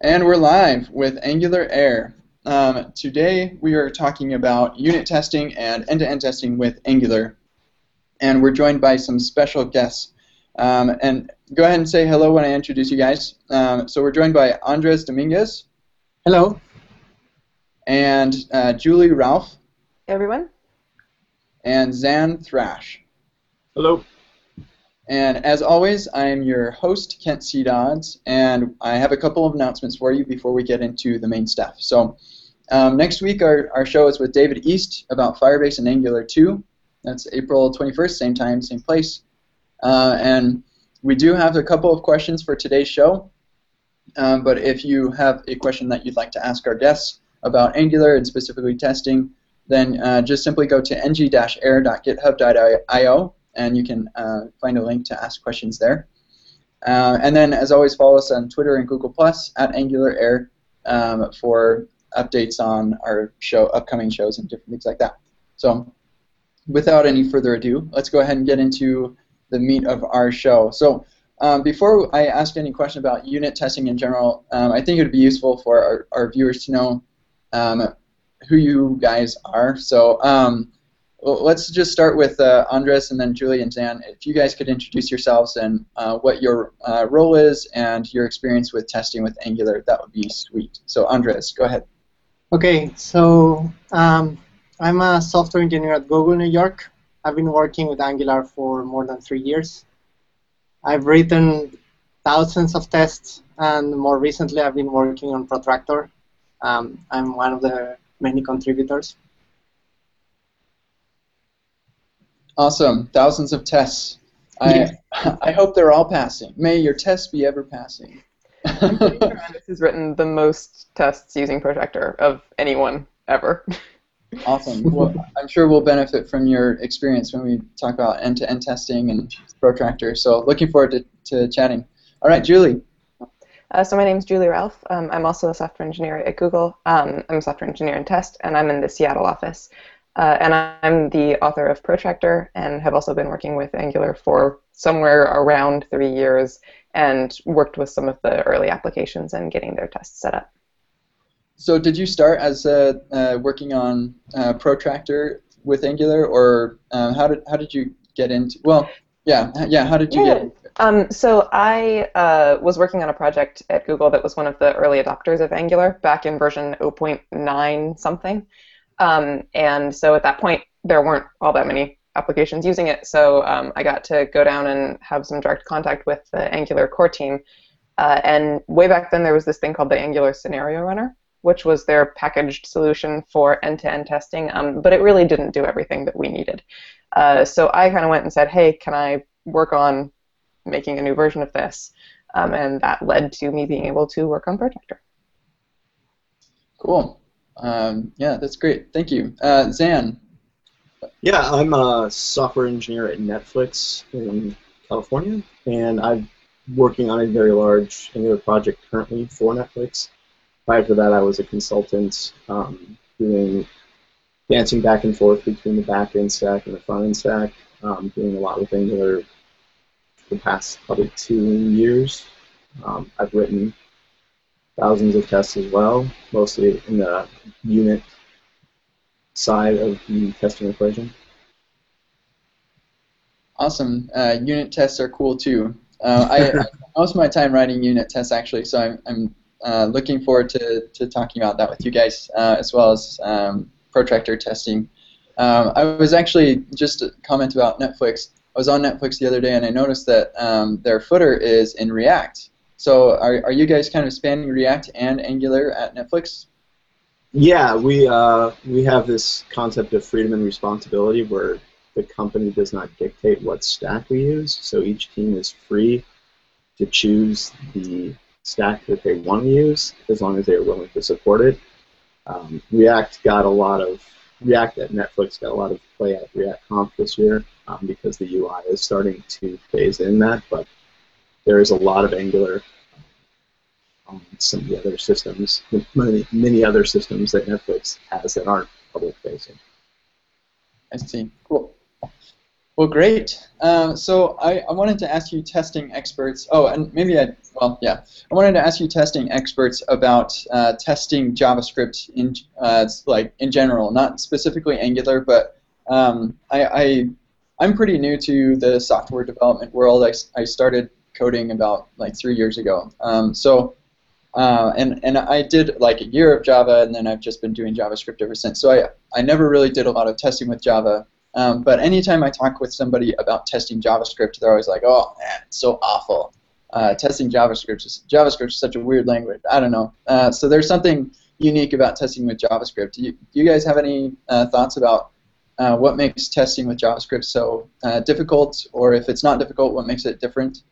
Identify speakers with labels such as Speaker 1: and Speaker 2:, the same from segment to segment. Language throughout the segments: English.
Speaker 1: And we're live with Angular Air. Um, today we are talking about unit testing and end-to-end testing with Angular. And we're joined by some special guests. Um, and go ahead and say hello when I introduce you guys. Um, so we're joined by Andres Dominguez.
Speaker 2: Hello.
Speaker 1: And uh, Julie Ralph.
Speaker 3: Hey everyone.
Speaker 1: And Zan Thrash.
Speaker 4: Hello.
Speaker 1: And as always, I'm your host, Kent C. Dodds, and I have a couple of announcements for you before we get into the main stuff. So, um, next week, our, our show is with David East about Firebase and Angular 2. That's April 21st, same time, same place. Uh, and we do have a couple of questions for today's show. Um, but if you have a question that you'd like to ask our guests about Angular and specifically testing, then uh, just simply go to ng-air.github.io and you can uh, find a link to ask questions there. Uh, and then, as always, follow us on Twitter and Google Plus at Angular Air um, for updates on our show, upcoming shows, and different things like that. So, without any further ado, let's go ahead and get into the meat of our show. So, um, before I ask any question about unit testing in general, um, I think it would be useful for our, our viewers to know um, who you guys are. So, um, well, let's just start with uh, Andres and then Julie and Dan. If you guys could introduce yourselves and uh, what your uh, role is and your experience with testing with Angular, that would be sweet. So Andres, go ahead.
Speaker 2: Okay, so um, I'm a software engineer at Google New York. I've been working with Angular for more than three years. I've written thousands of tests, and more recently I've been working on Protractor. Um, I'm one of the many contributors.
Speaker 1: Awesome. Thousands of tests. I, I hope they're all passing. May your tests be ever passing.
Speaker 3: I'm pretty sure Andres has written the most tests using Protractor of anyone ever.
Speaker 1: Awesome. Well, I'm sure we'll benefit from your experience when we talk about end-to-end testing and Protractor. So looking forward to, to chatting. All right, Julie.
Speaker 3: Uh, so my name is Julie Ralph. Um, I'm also a software engineer at Google. Um, I'm a software engineer in test, and I'm in the Seattle office. Uh, and I'm the author of Protractor and have also been working with Angular for somewhere around three years and worked with some of the early applications and getting their tests set up.
Speaker 1: So did you start as uh, uh, working on uh, Protractor with Angular, or um, how did how did you get into? Well, yeah, yeah. How did you
Speaker 3: yeah.
Speaker 1: get? Into
Speaker 3: um, so I uh, was working on a project at Google that was one of the early adopters of Angular back in version 0.9 something. Um, and so at that point, there weren't all that many applications using it. So um, I got to go down and have some direct contact with the Angular core team. Uh, and way back then, there was this thing called the Angular Scenario Runner, which was their packaged solution for end-to-end testing. Um, but it really didn't do everything that we needed. Uh, so I kind of went and said, "Hey, can I work on making a new version of this?" Um, and that led to me being able to work on Protractor.
Speaker 1: Cool. Um, yeah, that's great. Thank you. Uh, Zan.
Speaker 4: Yeah, I'm a software engineer at Netflix in California, and I'm working on a very large Angular project currently for Netflix. Prior to that, I was a consultant um, doing dancing back and forth between the back end stack and the front end stack, um, doing a lot with Angular for the past probably two years. Um, I've written thousands of tests as well, mostly in the unit side of the testing equation.
Speaker 1: Awesome. Uh, unit tests are cool too. Uh, I, I most of my time writing unit tests actually, so I'm, I'm uh, looking forward to, to talking about that with you guys uh, as well as um, protractor testing. Um, I was actually just a comment about Netflix. I was on Netflix the other day and I noticed that um, their footer is in React. So are, are you guys kind of spanning React and Angular at Netflix?
Speaker 4: Yeah, we uh, we have this concept of freedom and responsibility where the company does not dictate what stack we use, so each team is free to choose the stack that they want to use as long as they are willing to support it. Um, React got a lot of React at Netflix got a lot of play at React Conf this year um, because the UI is starting to phase in that, but there is a lot of Angular on some of the other systems, many, many other systems that Netflix has that aren't public facing.
Speaker 1: I see. Cool. Well, great. Um, so I, I wanted to ask you testing experts. Oh, and maybe I, well, yeah. I wanted to ask you testing experts about uh, testing JavaScript in, uh, like, in general, not specifically Angular, but um, I, I, I'm pretty new to the software development world. I, I started coding about like three years ago. Um, so, uh, and, and I did like a year of Java, and then I've just been doing JavaScript ever since. So I, I never really did a lot of testing with Java. Um, but anytime I talk with somebody about testing JavaScript, they're always like, "Oh man, it's so awful. Uh, testing JavaScript is JavaScript is such a weird language. I don't know." Uh, so there's something unique about testing with JavaScript. Do you, do you guys have any uh, thoughts about uh, what makes testing with JavaScript so uh, difficult, or if it's not difficult, what makes it different?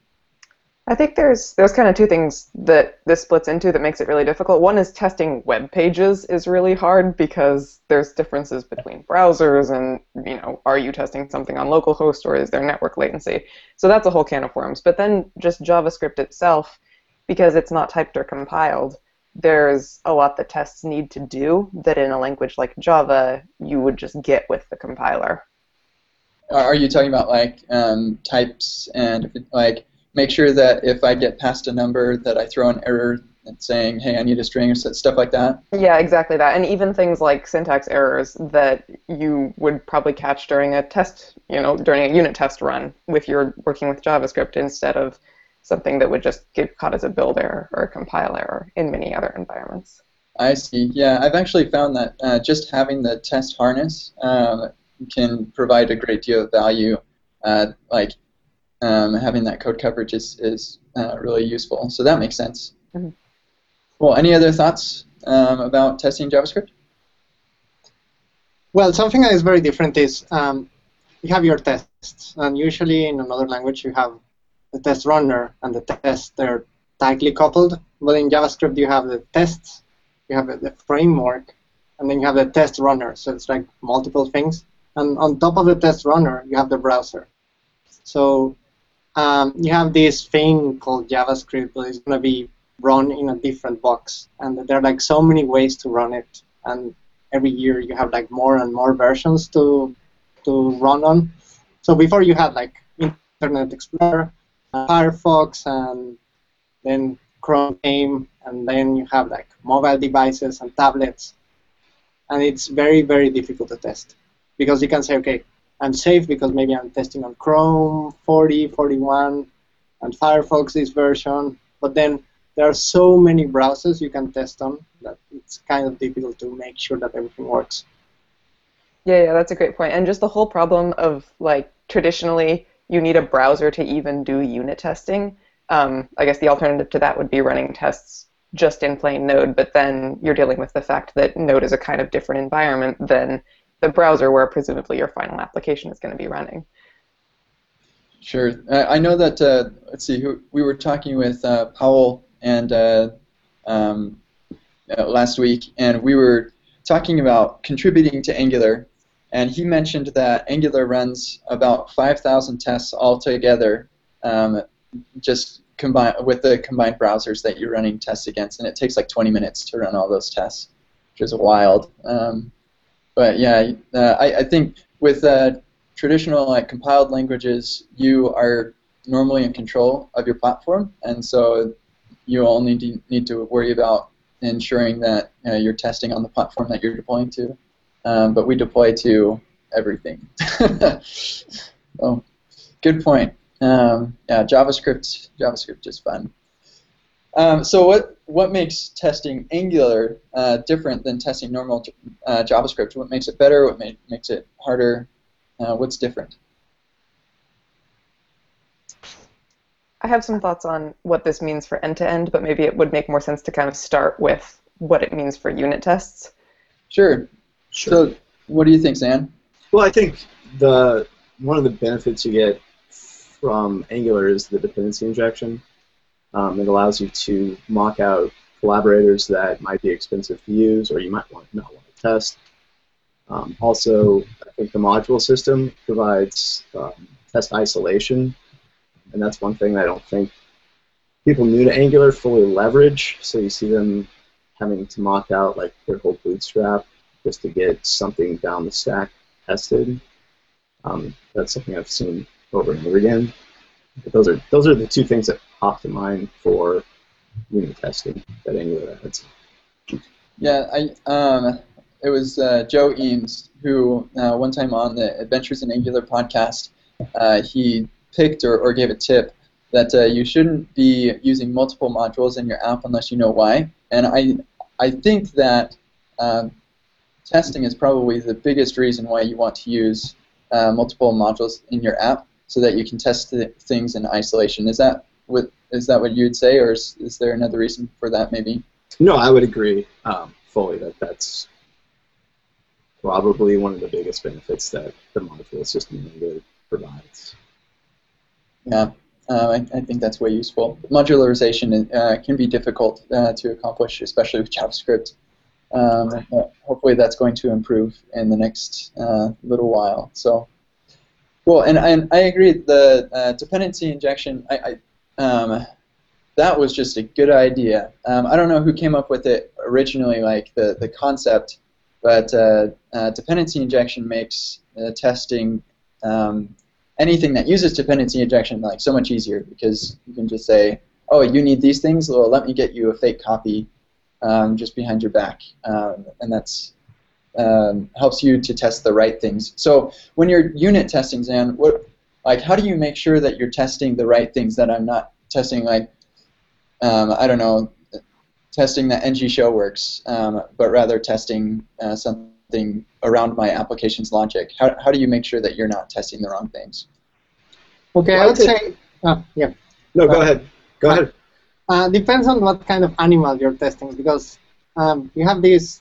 Speaker 3: I think there's there's kind of two things that this splits into that makes it really difficult. One is testing web pages is really hard because there's differences between browsers and you know are you testing something on localhost or is there network latency? So that's a whole can of worms. But then just JavaScript itself, because it's not typed or compiled, there's a lot that tests need to do that in a language like Java you would just get with the compiler.
Speaker 1: Are you talking about like um, types and like make sure that if I get past a number that I throw an error and saying, hey, I need a string or stuff like that.
Speaker 3: Yeah, exactly that. And even things like syntax errors that you would probably catch during a test, you know, during a unit test run if you're working with JavaScript instead of something that would just get caught as a build error or a compile error in many other environments.
Speaker 1: I see. Yeah, I've actually found that uh, just having the test harness um, can provide a great deal of value. Uh, like um, having that code coverage is, is uh, really useful. So that makes sense. Mm-hmm. Well, any other thoughts um, about testing JavaScript?
Speaker 2: Well, something that is very different is um, you have your tests, and usually in another language you have the test runner and the test. They're tightly coupled, but in JavaScript you have the tests, you have the framework, and then you have the test runner. So it's like multiple things. And on top of the test runner, you have the browser. So um, you have this thing called JavaScript, but it's going to be run in a different box, and there are like so many ways to run it, and every year you have like more and more versions to to run on. So before you had like Internet Explorer, Firefox, and then Chrome came, and then you have like mobile devices and tablets, and it's very very difficult to test because you can say okay I'm safe because maybe I'm testing on Chrome 40, 41, and Firefox this version. But then there are so many browsers you can test on that it's kind of difficult to make sure that everything works.
Speaker 3: Yeah, yeah, that's a great point. And just the whole problem of like traditionally you need a browser to even do unit testing. Um, I guess the alternative to that would be running tests just in plain Node, but then you're dealing with the fact that Node is a kind of different environment than the browser where presumably your final application is going to be running.
Speaker 1: Sure. I know that, uh, let's see, we were talking with uh, Pawel and uh, um, uh, last week, and we were talking about contributing to Angular, and he mentioned that Angular runs about 5,000 tests altogether, um, just combine with the combined browsers that you're running tests against, and it takes like 20 minutes to run all those tests, which is wild. Um, but yeah, uh, I, I think with uh, traditional like compiled languages, you are normally in control of your platform, and so you only need to worry about ensuring that uh, you're testing on the platform that you're deploying to. Um, but we deploy to everything. oh, good point. Um, yeah, JavaScript. JavaScript is fun. Um, so what what makes testing Angular uh, different than testing normal uh, JavaScript? What makes it better? What ma makes it harder? Uh, what's different?
Speaker 3: I have some thoughts on what this means for end-to-end, but maybe it would make more sense to kind of start with what it means for unit tests.
Speaker 1: Sure. Sure. So, what do you think, Zan?
Speaker 4: Well, I think the one of the benefits you get from Angular is the dependency injection. Um, it allows you to mock out collaborators that might be expensive to use or you might want, not want to test. Um, also, I think the module system provides um, test isolation, and that's one thing I don't think people new to Angular fully leverage. So you see them having to mock out like their whole bootstrap just to get something down the stack tested. Um, that's something I've seen over and over again. Those are those are the two things that pop to mind for unit testing that Angular adds.
Speaker 1: Yeah, I um, it was uh, Joe Eames who uh, one time on the Adventures in Angular podcast, uh, he picked or, or gave a tip that uh, you shouldn't be using multiple modules in your app unless you know why. And I I think that um, testing is probably the biggest reason why you want to use uh, multiple modules in your app so that you can test th- things in isolation. Is that what is that what you'd say, or is, is there another reason for that maybe?
Speaker 4: No, I would agree um, fully that that's probably one of the biggest benefits that the module system really provides.
Speaker 1: Yeah, uh, I, I, think that's way useful. Modularization uh, can be difficult uh, to accomplish, especially with JavaScript. Um, hopefully, that's going to improve in the next uh, little while. So, well, and, and I agree. The uh, dependency injection, I, I um, that was just a good idea. Um, I don't know who came up with it originally, like the the concept, but uh, dependency injection makes testing um, anything that uses dependency injection like so much easier because you can just say, oh, you need these things. Well, let me get you a fake copy um, just behind your back, um, and that's um, helps you to test the right things. So when you're unit testing, Zan, what like how do you make sure that you're testing the right things that I'm not testing like um, I don't know testing that ng show works, um, but rather testing uh, something something around my application's logic? How, how do you make sure that you're not testing the wrong things?
Speaker 2: Okay, I would say, uh, yeah.
Speaker 4: No, go uh, ahead. Go uh, ahead.
Speaker 2: Uh, depends on what kind of animal you're testing because um, you have this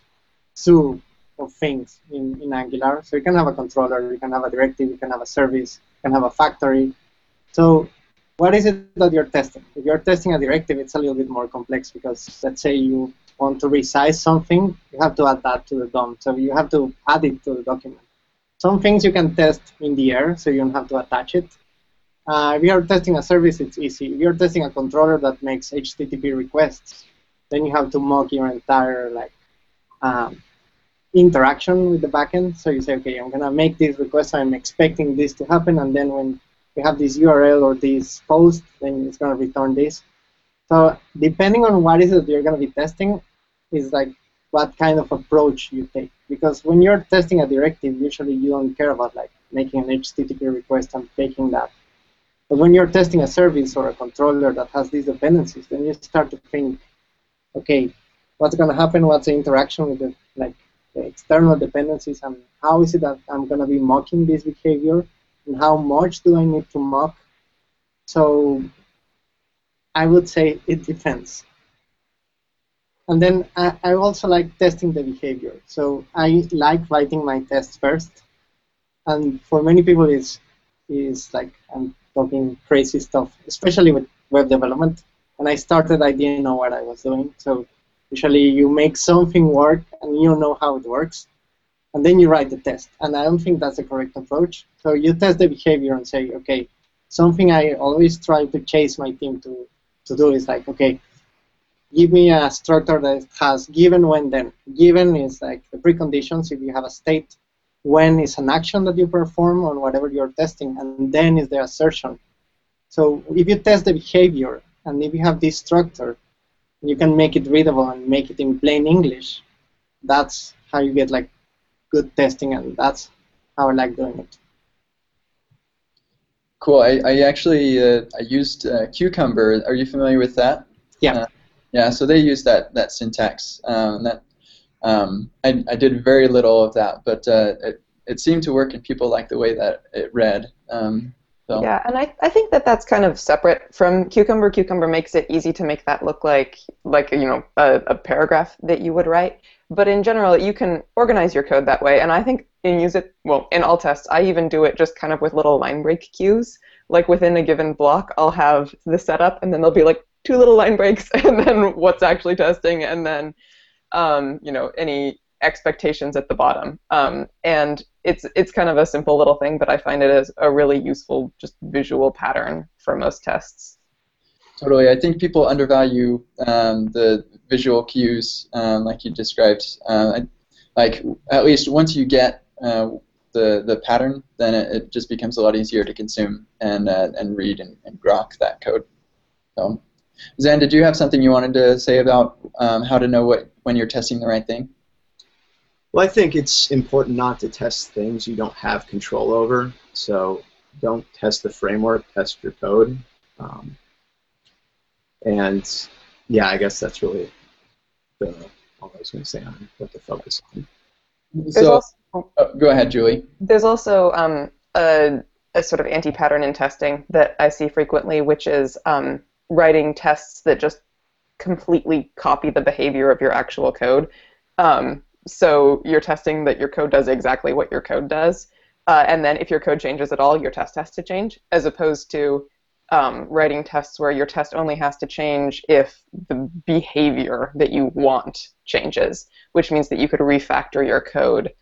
Speaker 2: zoo of things in, in Angular. So you can have a controller, you can have a directive, you can have a service, you can have a factory. So what is it that you're testing? If you're testing a directive, it's a little bit more complex because let's say you want to resize something, you have to add that to the DOM. So you have to add it to the document. Some things you can test in the air, so you don't have to attach it. Uh, if you're testing a service, it's easy. If you're testing a controller that makes HTTP requests, then you have to mock your entire like um, interaction with the backend. So you say, okay, I'm gonna make this request. I'm expecting this to happen, and then when you have this URL or this post, then it's gonna return this. So depending on what is it you're gonna be testing, is like what kind of approach you take. Because when you're testing a directive, usually you don't care about like making an HTTP request and taking that. But when you're testing a service or a controller that has these dependencies, then you start to think, okay, what's to happen? What's the interaction with the like external dependencies, and how is it that I'm going to be mocking this behavior, and how much do I need to mock? So I would say it depends. And then I, I also like testing the behavior. So I like writing my tests first. And for many people, it's, is like I'm talking crazy stuff, especially with web development. When I started, I didn't know what I was doing. So usually you make something work and you don't know how it works. And then you write the test. And I don't think that's the correct approach. So you test the behavior and say, okay, something I always try to chase my team to, to do is like, okay, give me a structure that has given, when, then. Given is like the preconditions. If you have a state, when is an action that you perform on whatever you're testing, and then is the assertion. So if you test the behavior, and if you have this structure, you can make it readable and make it in plain English. That's how you get like good testing, and that's how I like doing it.
Speaker 1: Cool. I, I actually uh, I used uh, Cucumber. Are you familiar with that?
Speaker 2: Yeah. Uh,
Speaker 1: yeah, so they use that that syntax. Um, that um, I, I did very little of that, but uh, it it seemed to work, and people liked the way that it read. Um, so.
Speaker 3: Yeah, and I, I think that that's kind of separate from Cucumber. Cucumber makes it easy to make that look like like you know a, a paragraph that you would write. But in general, you can organize your code that way, and I think in use it well in all tests. I even do it just kind of with little line break cues. Like within a given block, I'll have the setup, and then there'll be like two little line breaks and then what's actually testing and then um, you know any expectations at the bottom um, and it's it's kind of a simple little thing but i find it as a really useful just visual pattern for most tests
Speaker 1: totally i think people undervalue um, the visual cues um, like you described uh, like at least once you get uh, the, the pattern, then it, it just becomes a lot easier to consume and uh, and read and, and grok that code. So, Zan, did you have something you wanted to say about um, how to know what when you're testing the right thing?
Speaker 4: Well, I think it's important not to test things you don't have control over. So don't test the framework, test your code. Um, and yeah, I guess that's really the, all I was going to say on what to focus on.
Speaker 3: There's
Speaker 1: So,
Speaker 3: also,
Speaker 1: oh, go ahead, Julie.
Speaker 3: there's also um, a, a sort of anti-pattern in testing that I see frequently, which is um, writing tests that just completely copy the behavior of your actual code. Um, so you're testing that your code does exactly what your code does, uh, and then if your code changes at all, your test has to change, as opposed to um, writing tests where your test only has to change if the behavior that you want changes, which means that you could refactor your code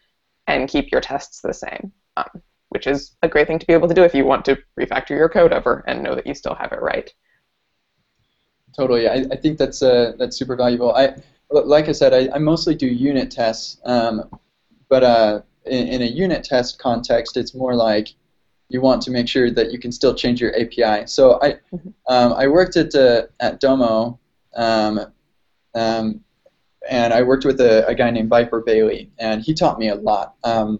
Speaker 3: and keep your tests the same, um, which is a great thing to be able to do if you want to refactor your code over and know that you still have it right.
Speaker 1: Totally, I, I think that's uh, that's super valuable. I like I said, I, I mostly do unit tests, um, but uh, in, in a unit test context, it's more like you want to make sure that you can still change your API. So I
Speaker 3: Mhm.
Speaker 1: um, I worked at uh, at Domo, um, um, and I worked with a, a guy named Viper Bailey, and he taught me a lot. Um,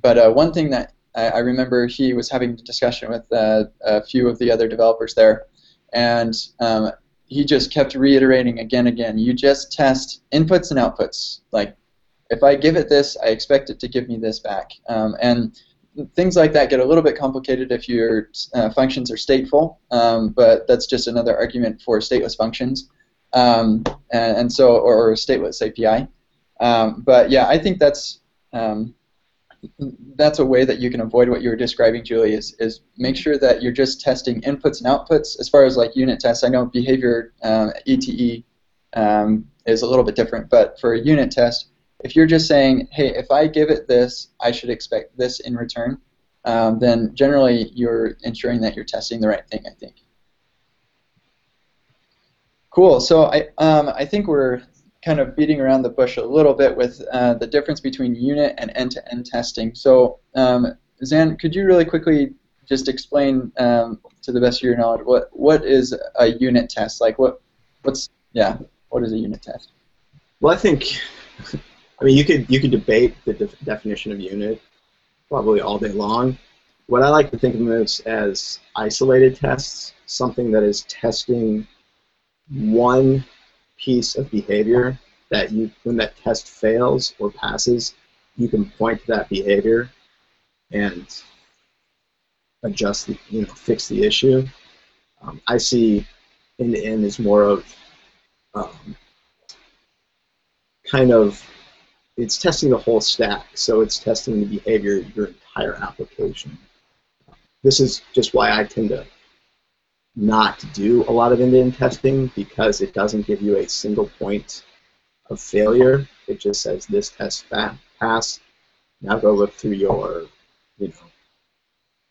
Speaker 1: but uh, one thing that I, I remember he was having a discussion with uh, a few of the other developers there, and um, he just kept reiterating again and again you just test inputs and outputs. Like if i give it this i expect it to give me this back. Um, and things like that get a little bit complicated if your uh, functions are stateful um, but that's just another argument for stateless functions um, and, and so or, or stateless api um, but yeah i think that's um, that's a way that you can avoid what you were describing, Julie, is, is make sure that you're just testing inputs and outputs. As far as like unit tests, I know behavior um, E2E um, is a little bit different, but for a unit test, if you're just saying, hey, if I give it this, I should expect this in return, um, then generally you're ensuring that you're testing the right thing, I think. Cool. So I, um, I think we're kind of beating around the bush a little bit with uh, the difference between unit and end-to-end testing. So, um, Zan, could you really quickly just explain, um, to the best of your knowledge, what what is a unit test? Like, what what's yeah, what is a unit test?
Speaker 4: Well, I think, I mean, you could you could debate the def- definition of unit probably all day long. What I like to think of them as, as isolated tests, something that is testing one piece of behavior that you, when that test fails or passes, you can point to that behavior and adjust, the, you know, fix the issue. Um, I see end-to-end is more of um, kind of it's testing the whole stack, so it's testing the behavior of your entire application. This is just why I tend to not do a lot of end-to-end testing because it doesn't give you a single point of failure. It just says this test fa- pass. Now go look through your, you know,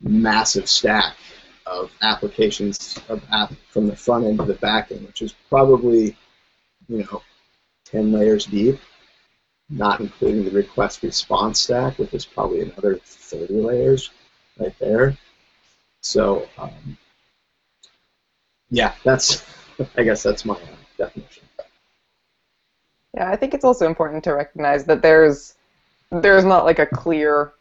Speaker 4: massive stack of applications of app from the front end to the back end, which is probably, you know, 10 layers deep, not including the request response stack, which is probably another 30 layers right there. So, um, yeah, that's, I guess that's my definition.
Speaker 3: Yeah, I think it's also important to recognize that there's there's not like a clear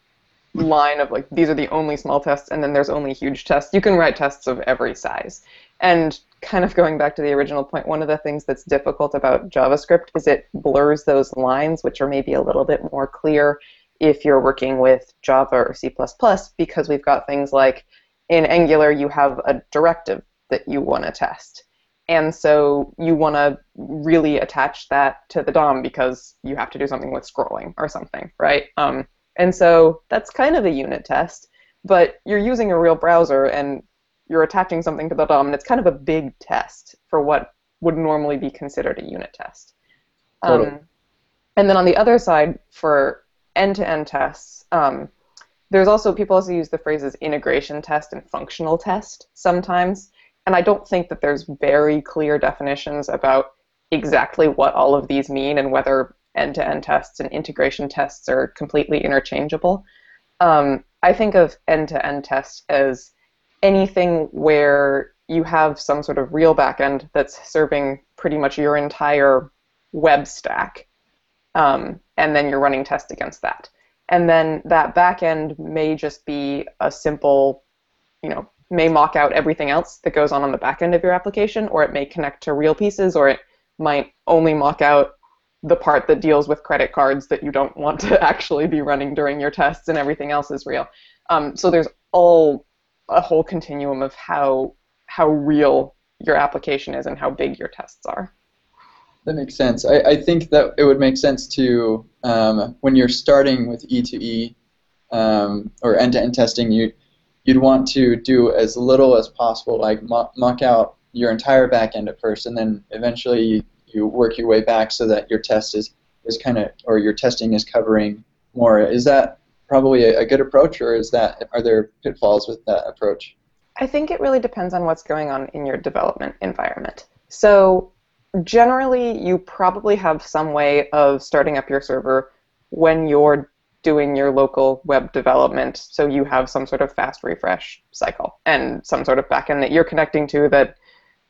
Speaker 3: line of like these are the only small tests and then there's only huge tests. You can write tests of every size. And kind of going back to the original point, one of the things that's difficult about JavaScript is it blurs those lines, which are maybe a little bit more clear if you're working with Java or C++ because we've got things like in Angular you have a directive that you want to test. And so you want to really attach that to the DOM because you have to do something with scrolling or something, right? Um, and so that's kind of a unit test, but you're using a real browser and you're attaching something to the DOM, and it's kind of a big test for what would normally be considered a unit test.
Speaker 1: Totally.
Speaker 3: Um, and then on the other side, for end-to-end tests, um, there's also people also use the phrases integration test and functional test sometimes, and I don't think that there's very clear definitions about exactly what all of these mean and whether end-to-end tests and integration tests are completely interchangeable. Um, I think of end-to-end tests as anything where you have some sort of real backend that's serving pretty much your entire web stack, um, and then you're running tests against that. And then that backend may just be a simple, you know, may mock out everything else that goes on on the back end of your application, or it may connect to real pieces, or it might only mock out the part that deals with credit cards that you don't want to actually be running during your tests, and everything else is real. Um, so there's all a whole continuum of how how real your application is and how big your tests are.
Speaker 1: That makes sense. I, I think that it would make sense to um, when you're starting with E2E um, or end-to-end testing, you you'd want to do as little as possible, like muck out your entire backend at first, and then eventually you, you work your way back so that your test is, is kind of or your testing is covering more. Is that probably a, a good approach, or is that are there pitfalls with that approach?
Speaker 3: I think it really depends on what's going on in your development environment. So generally, you probably have some way of starting up your server when you're doing your local web development so you have some sort of fast refresh cycle and some sort of backend that you're connecting to that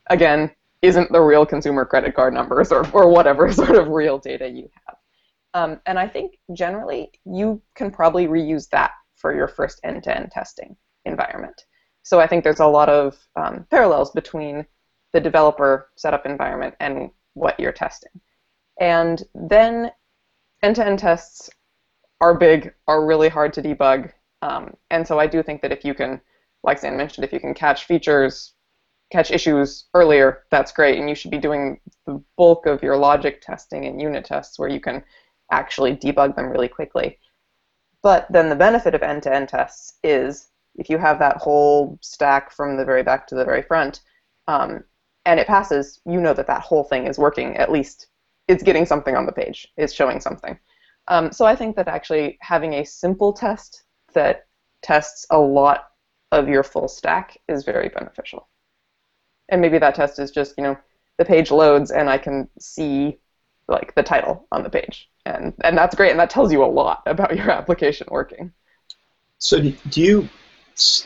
Speaker 3: again isn't the real consumer credit card numbers or, or whatever sort of real data you have. Um, and i think generally you can probably reuse that for your first end-to-end testing environment. So i think there's a lot of um, parallels between the developer setup environment and what you're testing. And then end-to-end tests are big, are really hard to debug. Um, and so I do think that if you can, like Zan mentioned, if you can catch features, catch issues earlier, that's great. And you should be doing the bulk of your logic testing and unit tests where you can actually debug them really quickly. But then the benefit of end-to-end tests is if you have that whole stack from the very back to the very front, um, and it passes, you know that that whole thing is working. At least it's getting something on the page. It's showing something. Um, so I think that actually having a simple test that tests a lot of your full stack is very beneficial. And maybe that test is just, you know, the page loads and I can see like the title on the page. And, and that's great, and that tells you a lot about your application working.
Speaker 4: So do you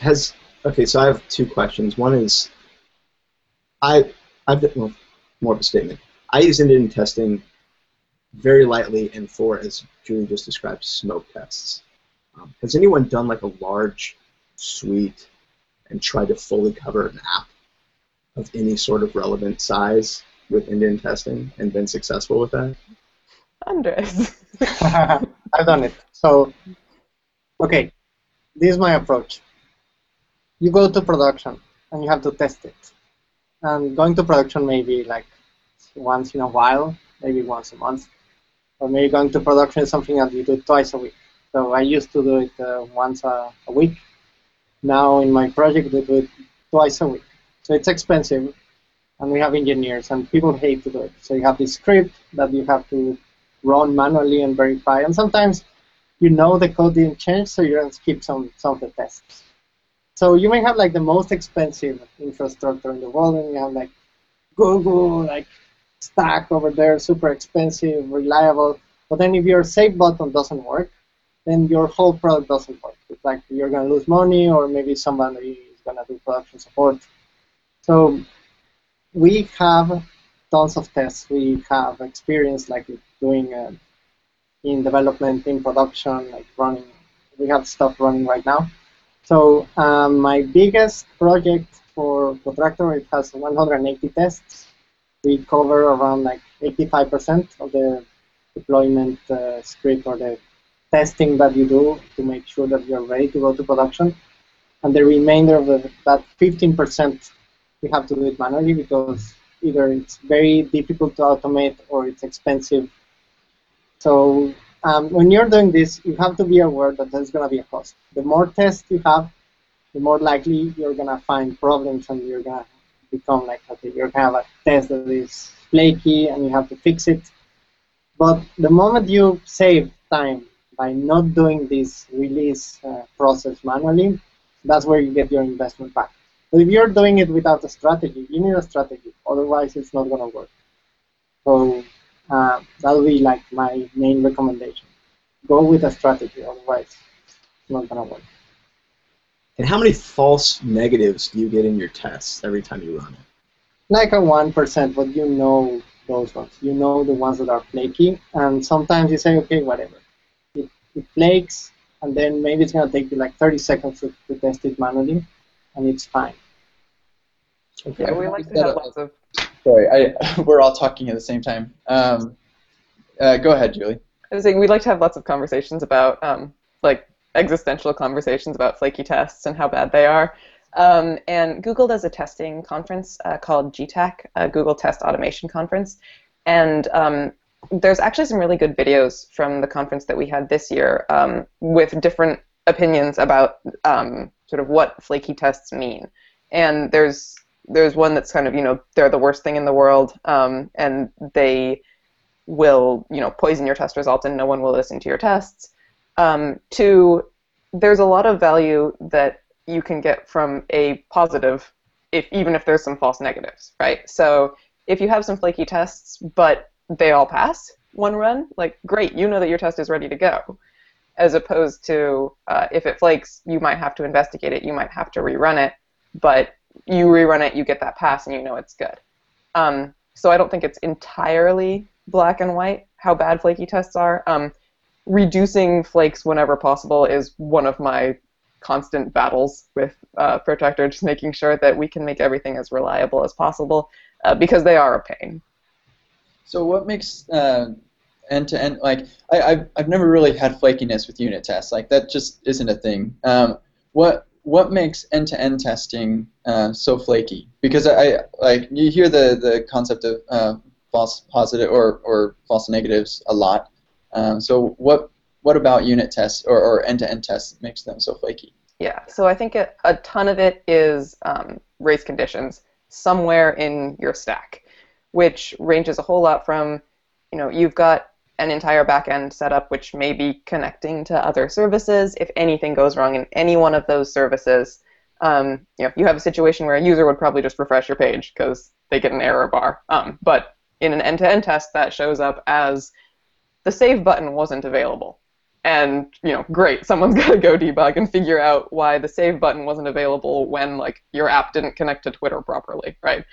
Speaker 4: has okay? So I have two questions. One is I I've well, more of a statement. I use end testing very lightly and for, as Julie just described, smoke tests. Um, has anyone done like a large suite and tried to fully cover an app of any sort of relevant size with end testing and been successful with that?
Speaker 3: Andres.
Speaker 2: I've done it. So, okay, this is my approach. You go to production and you have to test it. And going to production maybe like once in a while, maybe once a month maybe going to production is something that you do twice a week. So I used to do it uh, once a, a, week. Now in my project, we do it twice a week. So it's expensive, and we have engineers, and people hate to do it. So you have this script that you have to run manually and verify, and sometimes you know the code didn't change, so you don't skip some, some of the tests. So you may have like the most expensive infrastructure in the world, and you have like Google, like stack over there, super expensive, reliable. But then if your save button doesn't work, then your whole product doesn't work. It's like you're going to lose money or maybe somebody is going to do production support. So we have tons of tests. We have experience like doing uh, in development, in production, like running. We have stuff running right now. So um, my biggest project for Protractor, it has 180 tests we cover around like 85% of the deployment uh, script or the testing that you do to make sure that you're ready to go to production. And the remainder of the, that 15%, we have to do it manually because either it's very difficult to automate or it's expensive. So um, when you're doing this, you have to be aware that there's going to be a cost. The more tests you have, the more likely you're going to find problems and you're going to become like, okay, you're gonna have a test that is flaky and you have to fix it. But the moment you save time by not doing this release uh, process manually, that's where you get your investment back. But if you're doing it without a strategy, you need a strategy. Otherwise, it's not going to work. So uh, that'll be like my main recommendation. Go with a strategy. Otherwise, it's not gonna work.
Speaker 4: And how many false negatives do you get in your tests every time you run it?
Speaker 2: Like a one percent, but you know those ones. You know the ones that are flaky, and sometimes you say, okay, whatever. It, it flakes, and then maybe it's gonna take you like 30 seconds to, to test it manually, and it's fine.
Speaker 3: Yeah, we like to have lots of.
Speaker 1: Sorry, I, we're all talking at the same time. Um, uh, go ahead, Julie.
Speaker 3: I was saying we'd like to have lots of conversations about um, like existential conversations about flaky tests and how bad they are. Um, and Google does a testing conference uh, called GTAC, uh, Google Test Automation Conference, and um, there's actually some really good videos from the conference that we had this year um, with different opinions about um, sort of what flaky tests mean. And there's there's one that's kind of you know they're the worst thing in the world, um, and they will you know poison your test results, and no one will listen to your tests. Um, two, there's a lot of value that you can get from a positive, if even if there's some false negatives, right? So if you have some flaky tests, but they all pass one run, like great, you know that your test is ready to go. As opposed to uh, if it flakes, you might have to investigate it, you might have to rerun it, but you rerun it, you get that pass, and you know it's good. Um, so I don't think it's entirely black and white how bad flaky tests are. Um, reducing flakes whenever possible is one of my constant battles with uh, Protractor, just making sure that we can make everything as reliable as possible uh, because they are a pain.
Speaker 1: So what makes uh, end-to-end like I, I've, I've never really had flakiness with unit tests like that just isn't a thing. Um, what what makes end-to-end testing uh, so flaky? Because I like you hear the the concept of uh, false positive or, or false negatives a lot. Um, so what what about unit tests or, or end-to-end tests makes them so flaky?
Speaker 3: Yeah, so I think a, a ton of it is um, race conditions somewhere in your stack, which ranges a whole lot from, you know, you've got an entire backend setup which may be connecting to other services. If anything goes wrong in any one of those services, um, you know, you have a situation where a user would probably just refresh your page because they get an error bar. Um, but in an end-to-end test, that shows up as the save button wasn't available. And you know great someone's got to go debug and figure out why the save button wasn't available when like your app didn't connect to twitter properly right?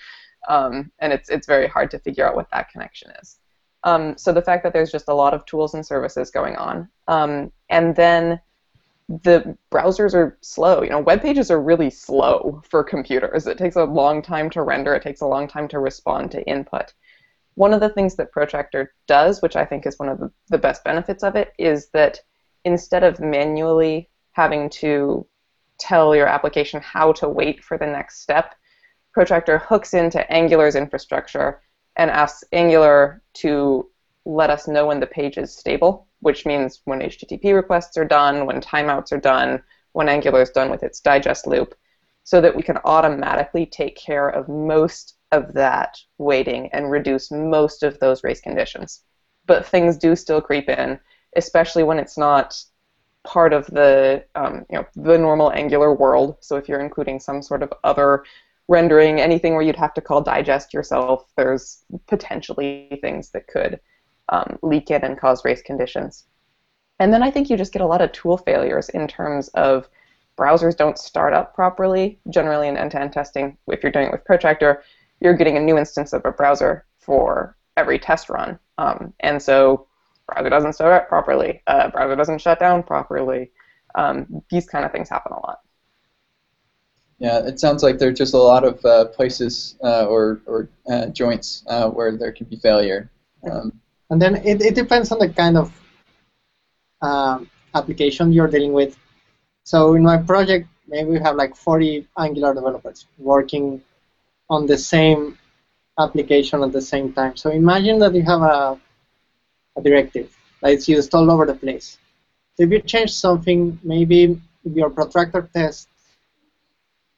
Speaker 3: Um, and it's it's very hard to figure out what that connection is. Um, so the fact that there's just a lot of tools and services going on um, and then the browsers are slow. You know web pages are really slow for computers. It takes a long time to render. It takes a long time to respond to input one of the things that Protractor does, which I think is one of the, the best benefits of it, is that instead of manually having to tell your application how to wait for the next step, Protractor hooks into Angular's infrastructure and asks Angular to let us know when the page is stable, which means when HTTP requests are done, when timeouts are done, when Angular is done with its digest loop, so that we can automatically take care of most of that waiting and reduce most of those race conditions. But things do still creep in, especially when it's not part of the um, you know the normal Angular world. So if you're including some sort of other rendering, anything where you'd have to call digest yourself, there's potentially things that could um, leak in and cause race conditions. And then I think you just get a lot of tool failures in terms of browsers don't start up properly. Generally, in end-to-end testing, if you're doing it with Protractor, you're getting a new instance of a browser for every test run. Um, and so browser doesn't start up properly, uh, browser doesn't shut down properly. Um, these kind of things happen a lot.
Speaker 1: Yeah, it sounds like there's just a lot of uh, places uh, or, or uh, joints uh, where there can be failure. Um,
Speaker 2: and then it, it depends on the kind of um, application you're dealing with. So in my project, maybe we have like 40 Angular developers working on the same application at the same time. So imagine that you have a, a directive that's used all over the place. So if you change something, maybe your protractor test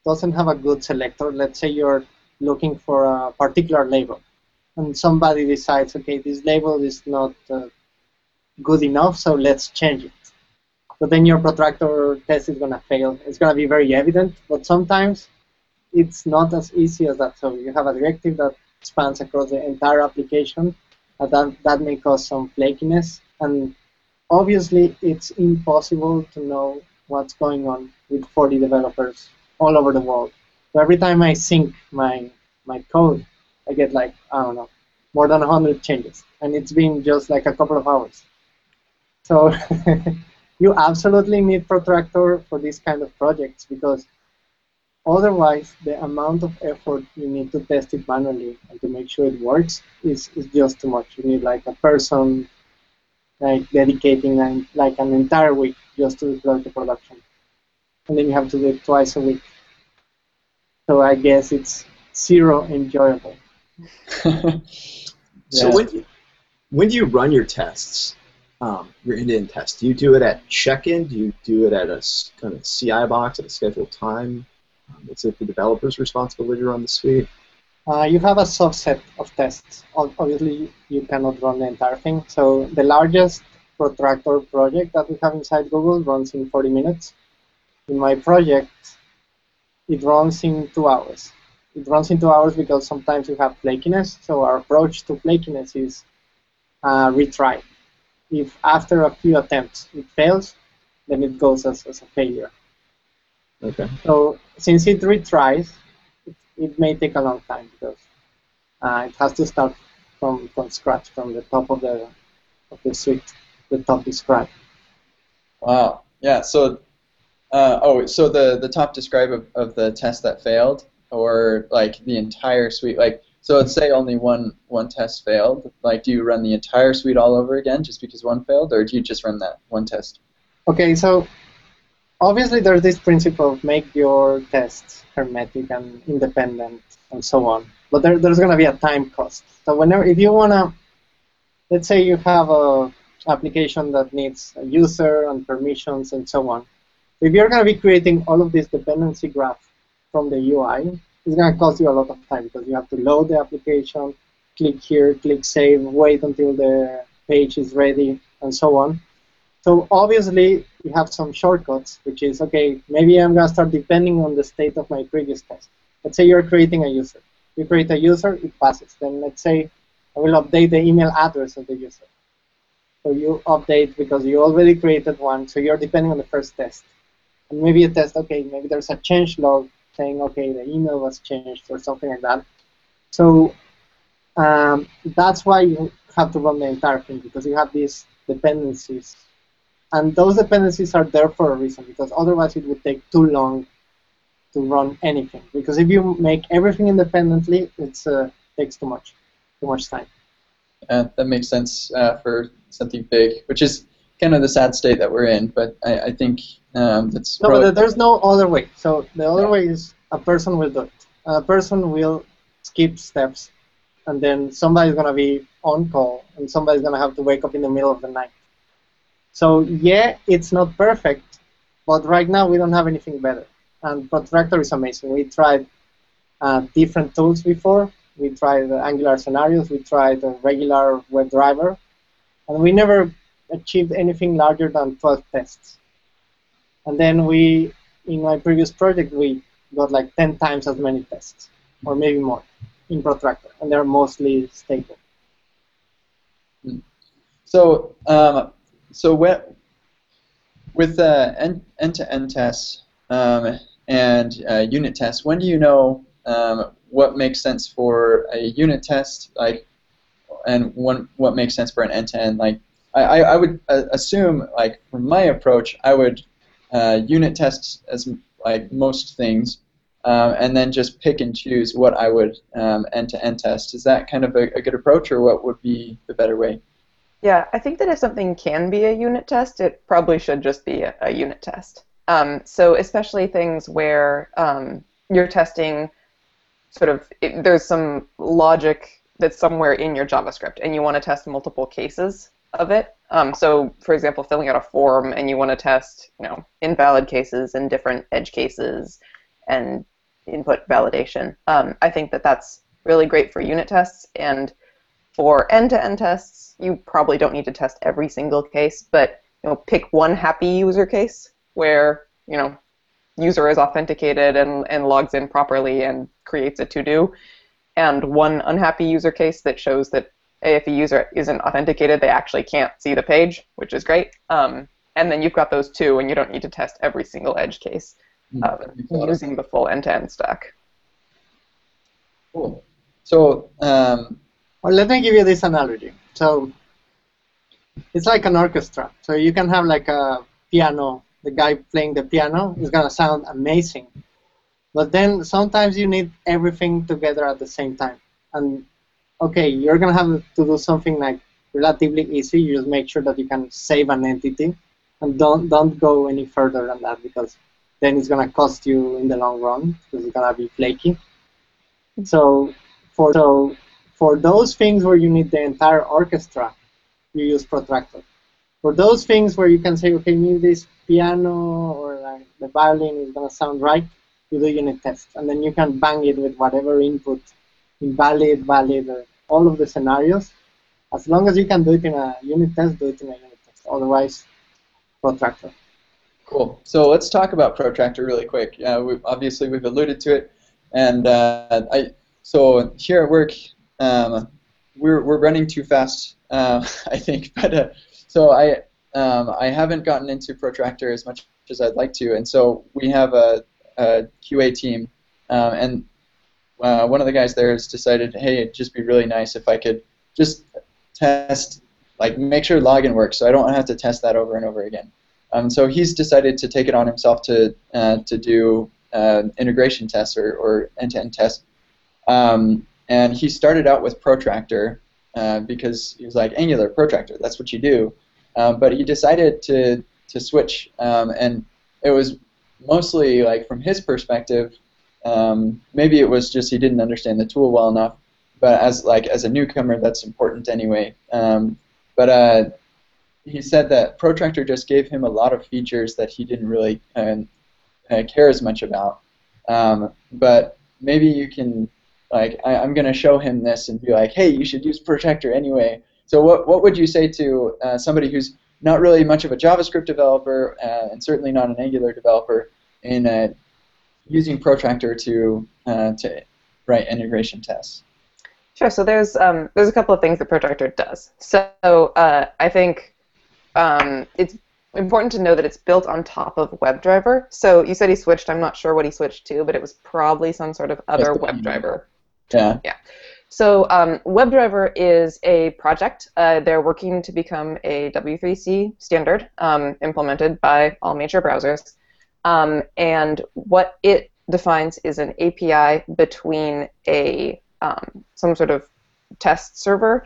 Speaker 2: doesn't have a good selector. Let's say you're looking for a particular label, and somebody decides, okay, this label is not uh, good enough, so let's change it. But then your protractor test is going to fail. It's going to be very evident, but sometimes it's not as easy as that. So you have a directive that spans across the entire application, and that, that may cause some flakiness. And obviously, it's impossible to know what's going on with 40 developers all over the world. So every time I sync my my code, I get like I don't know more than 100 changes, and it's been just like a couple of hours. So you absolutely need Protractor for these kind of projects because otherwise the amount of effort you need to test it manually and to make sure it works is, is just too much. You need like a person like dedicating an, like an entire week just to deploy to production. And then you have to do it twice a week. So I guess it's zero enjoyable.
Speaker 4: So when do you, when do you run your tests, um, your end-to-end tests? Do you do it at check-in? Do you do it at a kind of CI box at a scheduled time? Um, is it the developer's responsibility to run the suite?
Speaker 2: Uh, you have a subset of tests. Obviously, you cannot run the entire thing. So the largest protractor project that we have inside Google runs in 40 minutes. In my project, it runs in two hours. It runs in two hours because sometimes you have flakiness. So our approach to flakiness is uh, retry. If after a few attempts it fails, then it goes as, as a failure.
Speaker 4: Okay.
Speaker 2: So since it retries, it, it may take a long time because uh, it has to start from, from scratch, from the top of the of the suite, the top describe.
Speaker 1: Wow. Yeah. So, uh, oh, so the the top describe of, of the test that failed, or like the entire suite, like so. Let's say only one one test failed. Like, do you run the entire suite all over again just because one failed, or do you just run that one test?
Speaker 2: Okay, so obviously there's this principle of make your tests hermetic and independent and so on. But there, there's going to be a time cost. So whenever, if you want to, let's say you have a application that needs a user and permissions and so on. If you're going to be creating all of this dependency graph from the UI, it's going to cost you a lot of time because you have to load the application, click here, click save, wait until the page is ready, and so on. So obviously you have some shortcuts, which is okay. Maybe I'm gonna start depending on the state of my previous test. Let's say you're creating a user. You create a user, it passes. Then let's say I will update the email address of the user. So you update because you already created one, so you're depending on the first test. And maybe you test, okay, maybe there's a change log saying, okay, the email was changed or something like that. So um, that's why you have to run the entire thing because you have these dependencies and those dependencies are there for a reason because otherwise it would take too long to run anything. Because if you make everything independently it uh, takes too much too much time.
Speaker 1: Uh, that makes sense uh, for something big, which is kind of the sad state that we're in. But I, I think um, that's
Speaker 2: no but there's no other way. So the other way is a person will do it. A person will skip steps and then somebody's going to be on call and somebody's going to have to wake up in the middle of the night so yeah it's not perfect but right now we don't have anything better. And protractor is amazing. We tried uh, different tools before. We tried angular scenarios. We tried the regular WebDriver and we never achieved anything larger than 12 tests. And then we in my previous project we got like 10 times as many tests or maybe more in protractor. And they're mostly stable.
Speaker 1: So, um, so with uh, end- end-to-end tests um, and uh, unit tests, when do you know um, what makes sense for a unit test, like, and one what makes sense for an end-to-end? Like, I, I, would uh, assume, like, from my approach, I would uh, unit test as like most things, uh, and then just pick and choose what I would um, end-to-end test. Is that kind of a, a good approach, or what would be the better way?
Speaker 3: Yeah, I think that if something can be a unit test, it probably should just be a, a unit test. Um, so especially things where um, you're testing sort of it, there's some logic that's somewhere in your JavaScript, and you want to test multiple cases of it. Um, so, for example, filling out a form, and you want to test, you know, invalid cases and different edge cases, and input validation. Um, I think that that's really great for unit tests, and for end-to-end tests, you probably don't need to test every single case, but you know, pick one happy user case where you know user is authenticated and, and logs in properly and creates a to-do, and one unhappy user case that shows that if a user isn't authenticated, they actually can't see the page, which is great. Um, and then you've got those two, and you don't need to test every single edge case um, using the full end-to-end stack.
Speaker 1: Cool. So, um,
Speaker 2: well, let me give you this analogy. So, it's like an orchestra. So you can have like a piano. The guy playing the piano is gonna sound amazing, but then sometimes you need everything together at the same time. And okay, you're gonna have to do something like relatively easy. You just make sure that you can save an entity, and don't don't go any further than that because then it's gonna cost you in the long run because it's gonna be flaky. So for so for those things where you need the entire orchestra, you use protractor. For those things where you can say, okay, maybe this piano or like the violin is gonna sound right, you do unit test, and then you can bang it with whatever input, invalid, valid, or all of the scenarios. As long as you can do it in a unit test, do it in a unit test. Otherwise, protractor.
Speaker 1: Cool. So let's talk about protractor really quick. Uh, we, obviously, we've alluded to it, and uh, I. So here at work, um, we're we're running too fast, uh, I think. But uh, so I um, I haven't gotten into protractor as much as I'd like to, and so we have a, a QA team, um, and uh, one of the guys there has decided, hey, it'd just be really nice if I could just test, like make sure login works, so I don't have to test that over and over again. Um, so he's decided to take it on himself to uh, to do uh, integration tests or, or end-to-end tests. Um, and he started out with Protractor uh, because he was like Angular Protractor, that's what you do. Um, but he decided to to switch, um, and it was mostly like from his perspective. Um, maybe it was just he didn't understand the tool well enough, but as like as a newcomer, that's important anyway. Um, but uh, he said that Protractor just gave him a lot of features that he didn't really uh, uh, care as much about. Um, but maybe you can, like, I, am going to show him this and be like, hey, you should use Protractor anyway. So what, what would you say to uh, somebody who's not really much of a JavaScript developer uh, and certainly not an Angular developer in uh, using Protractor to, uh, to write integration tests?
Speaker 3: Sure. So there's um, there's a couple of things that Protractor does. So uh, I think um, it's important to know that it's built on top of WebDriver. So you said he switched. I'm not sure what he switched to, but it was probably some sort of other WebDriver.
Speaker 1: Yeah.
Speaker 3: Yeah. So um, WebDriver is a project. Uh, they're working to become a W3C standard um, implemented by all major browsers. Um, and what it defines is an API between a um, some sort of test server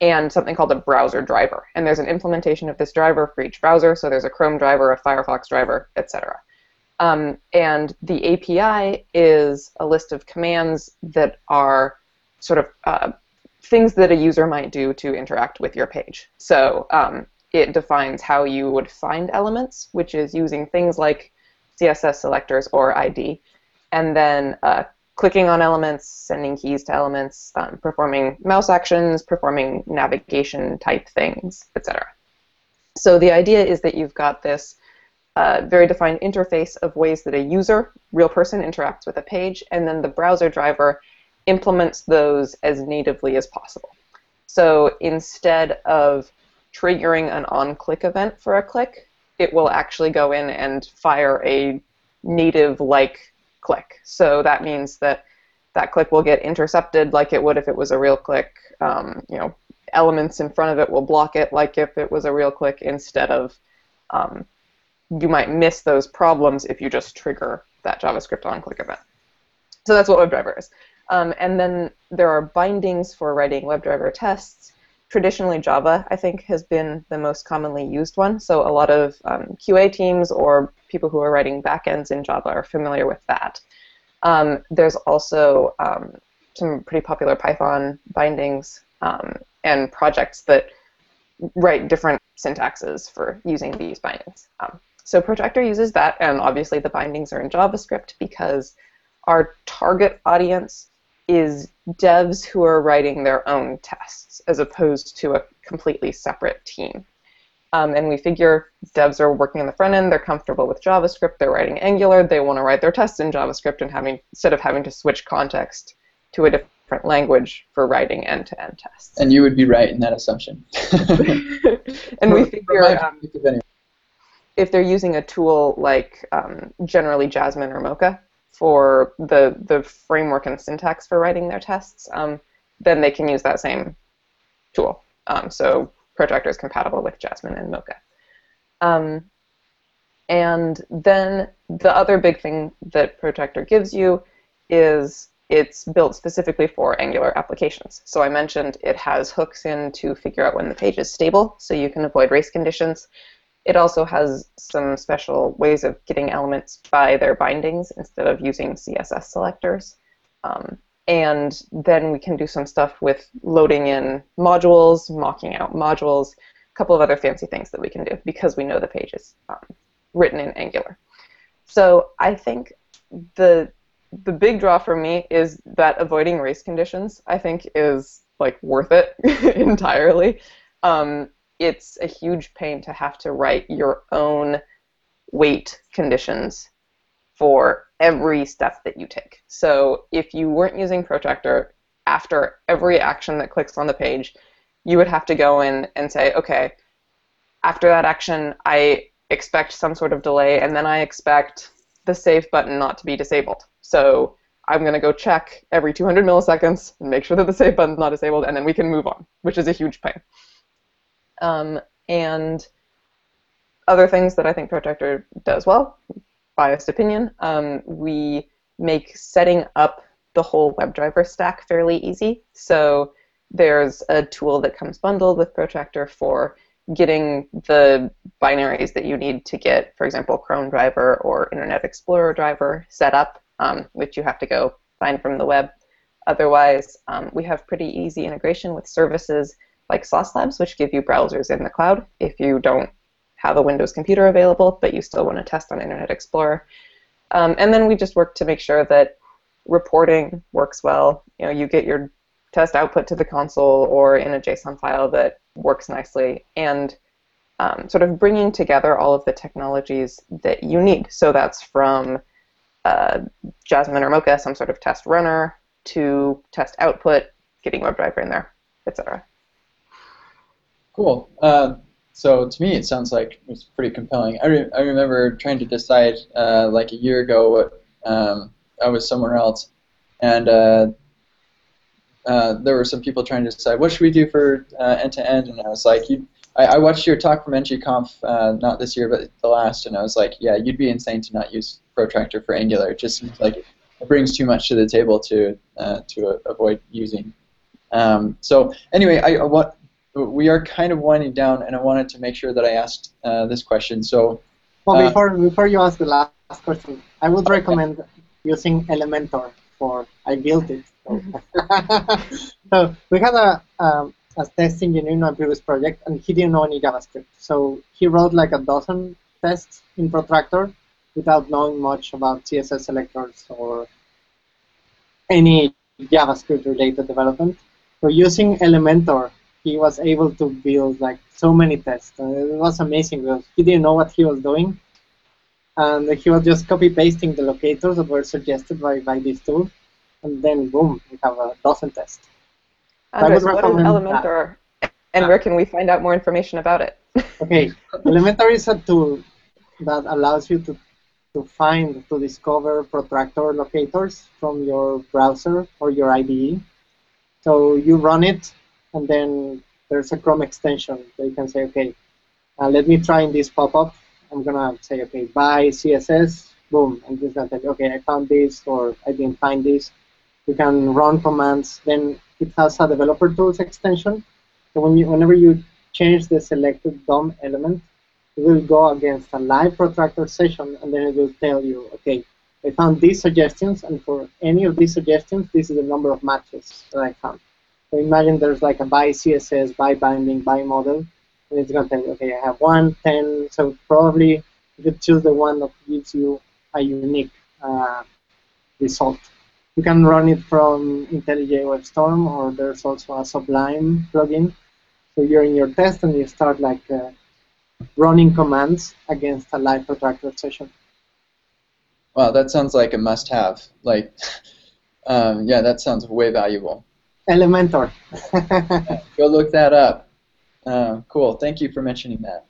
Speaker 3: and something called a browser driver. And there's an implementation of this driver for each browser. So there's a Chrome driver, a Firefox driver, etc. Um, and the API is a list of commands that are sort of uh, things that a user might do to interact with your page. So um, it defines how you would find elements, which is using things like CSS selectors or ID, and then uh, clicking on elements, sending keys to elements, um, performing mouse actions, performing navigation type things, etc. So the idea is that you've got this very defined interface of ways that a user, real person, interacts with a page, and then the browser driver implements those as natively as possible. So instead of triggering an on-click event for a click, it will actually go in and fire a native-like click. So that means that that click will get intercepted like it would if it was a real click. Um, you know, elements in front of it will block it like if it was a real click instead of um, you might miss those problems if you just trigger that JavaScript on-click event. So that's what WebDriver is. Um, and then there are bindings for writing WebDriver tests. Traditionally, Java, I think, has been the most commonly used one. So a lot of um, QA teams or people who are writing backends in Java are familiar with that. Um, there's also um, some pretty popular Python bindings um, and projects that write different syntaxes for using these bindings. Um, so Protractor uses that, and obviously the bindings are in JavaScript because our target audience is devs who are writing their own tests as opposed to a completely separate team. Um, and we figure devs are working on the front end, they're comfortable with JavaScript, they're writing Angular, they want to write their tests in JavaScript and having instead of having to switch context to a different language for writing end-to-end tests.
Speaker 1: And you would be right in that assumption.
Speaker 3: and we figure um, if they're using a tool like um, generally Jasmine or Mocha for the the framework and syntax for writing their tests, um, then they can use that same tool. Um, so Protractor is compatible with Jasmine and Mocha. Um, and then the other big thing that Protractor gives you is it's built specifically for Angular applications. So I mentioned it has hooks in to figure out when the page is stable, so you can avoid race conditions. It also has some special ways of getting elements by their bindings instead of using CSS selectors. Um, and then we can do some stuff with loading in modules, mocking out modules, a couple of other fancy things that we can do because we know the page is um, written in Angular. So I think the the big draw for me is that avoiding race conditions. I think is like worth it entirely. Um, it's a huge pain to have to write your own wait conditions for every step that you take. So if you weren't using Protractor, after every action that clicks on the page, you would have to go in and say, okay, after that action, I expect some sort of delay, and then I expect the save button not to be disabled. So I'm going to go check every 200 milliseconds and make sure that the save button's not disabled, and then we can move on, which is a huge pain. Um, and other things that I think Protractor does well, biased opinion, um, we make setting up the whole WebDriver stack fairly easy. So there's a tool that comes bundled with Protractor for getting the binaries that you need to get, for example, Chrome driver or Internet Explorer driver set up, um, which you have to go find from the web. Otherwise, um, we have pretty easy integration with services like Sauce Labs, which give you browsers in the cloud if you don't have a Windows computer available, but you still want to test on Internet Explorer. Um, and then we just work to make sure that reporting works well. You know, you get your test output to the console or in a JSON file that works nicely, and um, sort of bringing together all of the technologies that you need. So that's from uh, Jasmine or Mocha, some sort of test runner, to test output, getting WebDriver in there, etc.
Speaker 1: Cool. Uh, so to me, it sounds like it's pretty compelling. I, re- I remember trying to decide uh, like a year ago what um, I was somewhere else, and uh, uh, there were some people trying to decide what should we do for end to end, and I was like, you. I, watched your talk from NGConf, uh, not this year, but the last, and I was like, yeah, you'd be insane to not use Protractor for Angular. It just seems like it brings too much to the table to uh, to avoid using. Um, so anyway, I what we are kind of winding down, and I wanted to make sure that I asked uh, this question. So,
Speaker 2: well, uh, before before you ask the last question, I would recommend using Elementor for I built it. So, so we had a um, a test engineer in my previous project, and he didn't know any JavaScript. So he wrote like a dozen tests in Protractor without knowing much about CSS selectors or any JavaScript related development. So using Elementor he was able to build like so many tests. Uh, it was amazing because he didn't know what he was doing, and he was just copy pasting the locators that were suggested by, by this tool, and then boom, we have a dozen tests.
Speaker 3: Andres, what is Elementor, that. and where can we find out more information about it?
Speaker 2: okay, Elementor is a tool that allows you to to find to discover protractor locators from your browser or your IDE. So you run it and then there's a Chrome extension that you can say, okay, uh, let me try in this pop-up. I'm gonna say, okay, by CSS, boom, and just gonna tell okay, I found this or I didn't find this. You can run commands. Then it has a developer tools extension. So when you, whenever you change the selected DOM element, it will go against a live protractor session, and then it will tell you, okay, I found these suggestions, and for any of these suggestions, this is the number of matches that I found. So imagine there's like a by CSS, by binding, by model, and it's going to tell you, okay, I have one, ten, so probably you could choose the one that gives you a unique uh, result. You can run it from IntelliJ WebStorm, or there's also a Sublime plugin. So you're in your test and you start like uh, running commands against a live protractor session.
Speaker 1: Wow, that sounds like a must-have. Like, um, yeah, that sounds way valuable.
Speaker 2: Elementor.
Speaker 1: Go look that up. Uh, cool. Thank you for mentioning that.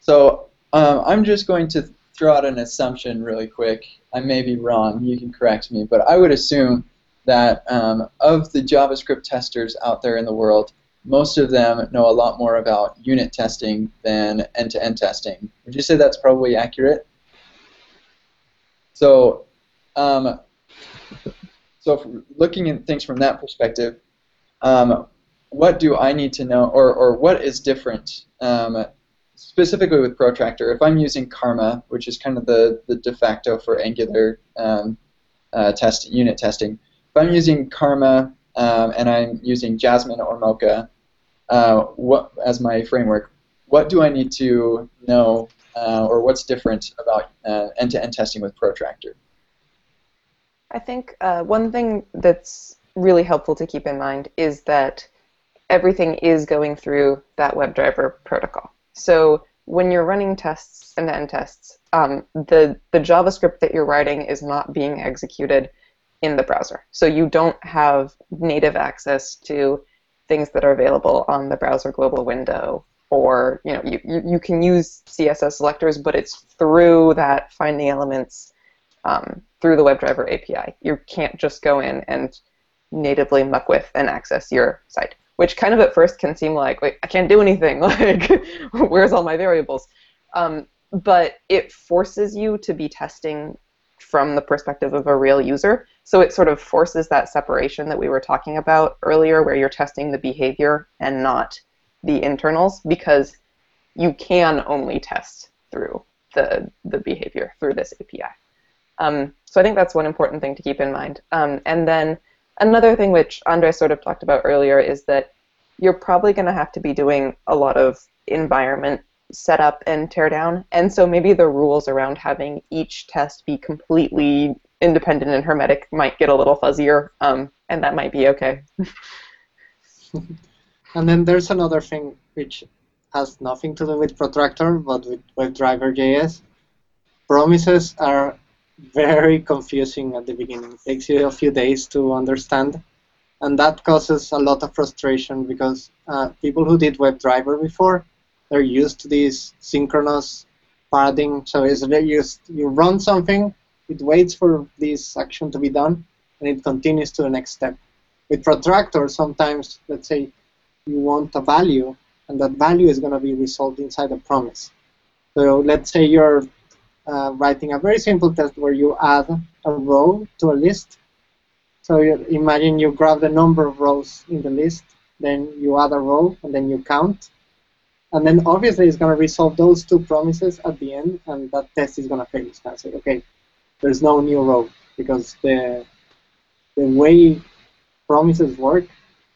Speaker 1: So um, I'm just going to throw out an assumption really quick. I may be wrong. You can correct me, but I would assume that um, of the JavaScript testers out there in the world, most of them know a lot more about unit testing than end-to-end testing. Would you say that's probably accurate? So, um, so looking at things from that perspective, um, what do I need to know, or, or what is different um, specifically with Protractor? If I'm using Karma, which is kind of the, the de facto for Angular um, uh, test unit testing, if I'm using Karma um, and I'm using Jasmine or Mocha uh, what, as my framework, what do I need to know, uh, or what's different about uh, end-to-end testing with Protractor?
Speaker 3: I think uh, one thing that's really helpful to keep in mind is that everything is going through that WebDriver protocol. So when you're running tests and end tests, um, the the JavaScript that you're writing is not being executed in the browser. So you don't have native access to things that are available on the browser global window or you know you, you can use css selectors but it's through that finding elements um, through the WebDriver API. You can't just go in and natively muck with and access your site, which kind of at first can seem like, wait, I can't do anything. Like, where's all my variables? Um, but it forces you to be testing from the perspective of a real user. So it sort of forces that separation that we were talking about earlier, where you're testing the behavior and not the internals, because you can only test through the, the behavior through this API. Um, so I think that's one important thing to keep in mind. Um, and then another thing which Andre sort of talked about earlier is that you're probably going to have to be doing a lot of environment setup and teardown. And so maybe the rules around having each test be completely independent and hermetic might get a little fuzzier, um, and that might be okay.
Speaker 2: and then there's another thing which has nothing to do with Protractor, but with WebDriver.js. Promises are very confusing at the beginning. It takes you a few days to understand. And that causes a lot of frustration because uh, people who did WebDriver before, they're used to this synchronous paradigm. So it's used, you run something, it waits for this action to be done, and it continues to the next step. With Protractor, sometimes, let's say, you want a value, and that value is going to be resolved inside a promise. So let's say you're uh, writing a very simple test where you add a row to a list. So you imagine you grab the number of rows in the list, then you add a row, and then you count. And then obviously it's going to resolve those two promises at the end, and that test is going to fail. It's going to say, okay, there's no new row, because the, the way promises work,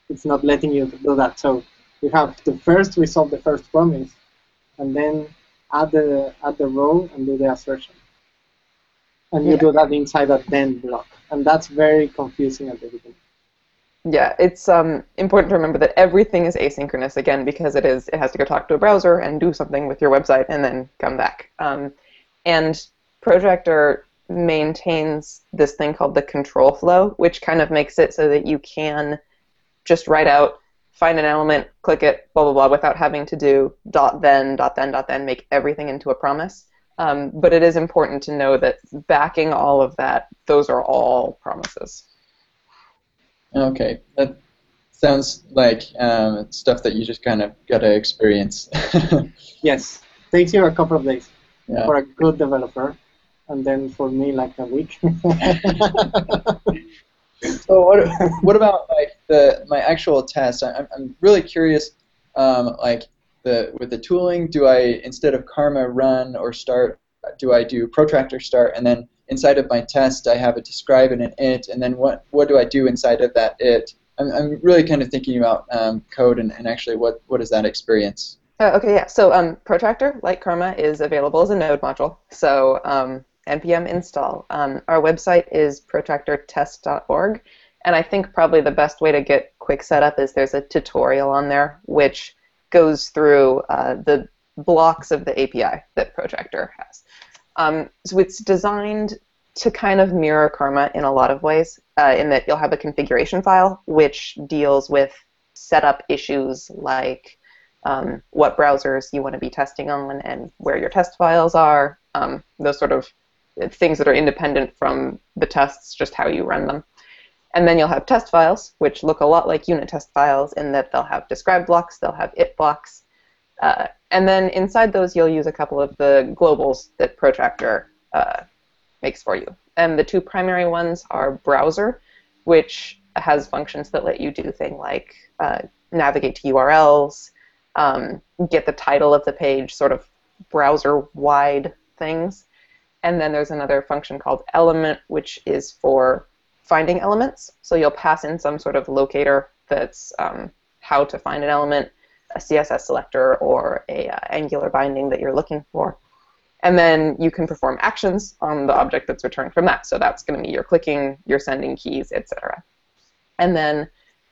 Speaker 2: it's not letting you do that. So you have to first resolve the first promise, and then add the add the row and do the assertion. And you yeah. do that inside a then block. And that's very confusing at the beginning.
Speaker 3: Yeah, it's um, important to remember that everything is asynchronous again because it is it has to go talk to a browser and do something with your website and then come back. Um, and Protractor maintains this thing called the control flow, which kind of makes it so that you can just write out find an element, click it, blah blah blah, without having to do dot then dot then dot then, make everything into a promise. Um, but it is important to know that backing all of that, those are all promises.
Speaker 1: Okay, that sounds like um, stuff that you just kind of got to experience.
Speaker 2: yes, takes you a couple of days yeah. for a good developer, and then for me like a week.
Speaker 1: so what what about like the my actual test? I'm I'm really curious. Um, like the with the tooling, do I instead of Karma run or start, do I do protractor start and then inside of my test I have a describe and an it and then what what do I do inside of that it? I'm I'm really kind of thinking about um, code and, and actually what what is that experience?
Speaker 3: Uh, okay, yeah. So um, Protractor, like Karma, is available as a node module. So um, npm install. Um, our website is protractortest.org, and I think probably the best way to get quick setup is there's a tutorial on there which goes through uh, the blocks of the API that Protractor has. Um, so it's designed to kind of mirror Karma in a lot of ways, uh, in that you'll have a configuration file which deals with setup issues like um, what browsers you want to be testing on, and where your test files are. Um, those sort of things that are independent from the tests, just how you run them. And then you'll have test files, which look a lot like unit test files in that they'll have describe blocks, they'll have it blocks. Uh, and then inside those, you'll use a couple of the globals that Protractor uh, makes for you. And the two primary ones are browser, which has functions that let you do things like uh, navigate to URLs, um, get the title of the page, sort of browser-wide things. And then there's another function called element, which is for finding elements. So you'll pass in some sort of locator that's um, how to find an element, a CSS selector, or a uh, Angular binding that you're looking for. And then you can perform actions on the object that's returned from that. So that's going to be your clicking, your sending keys, etc. And then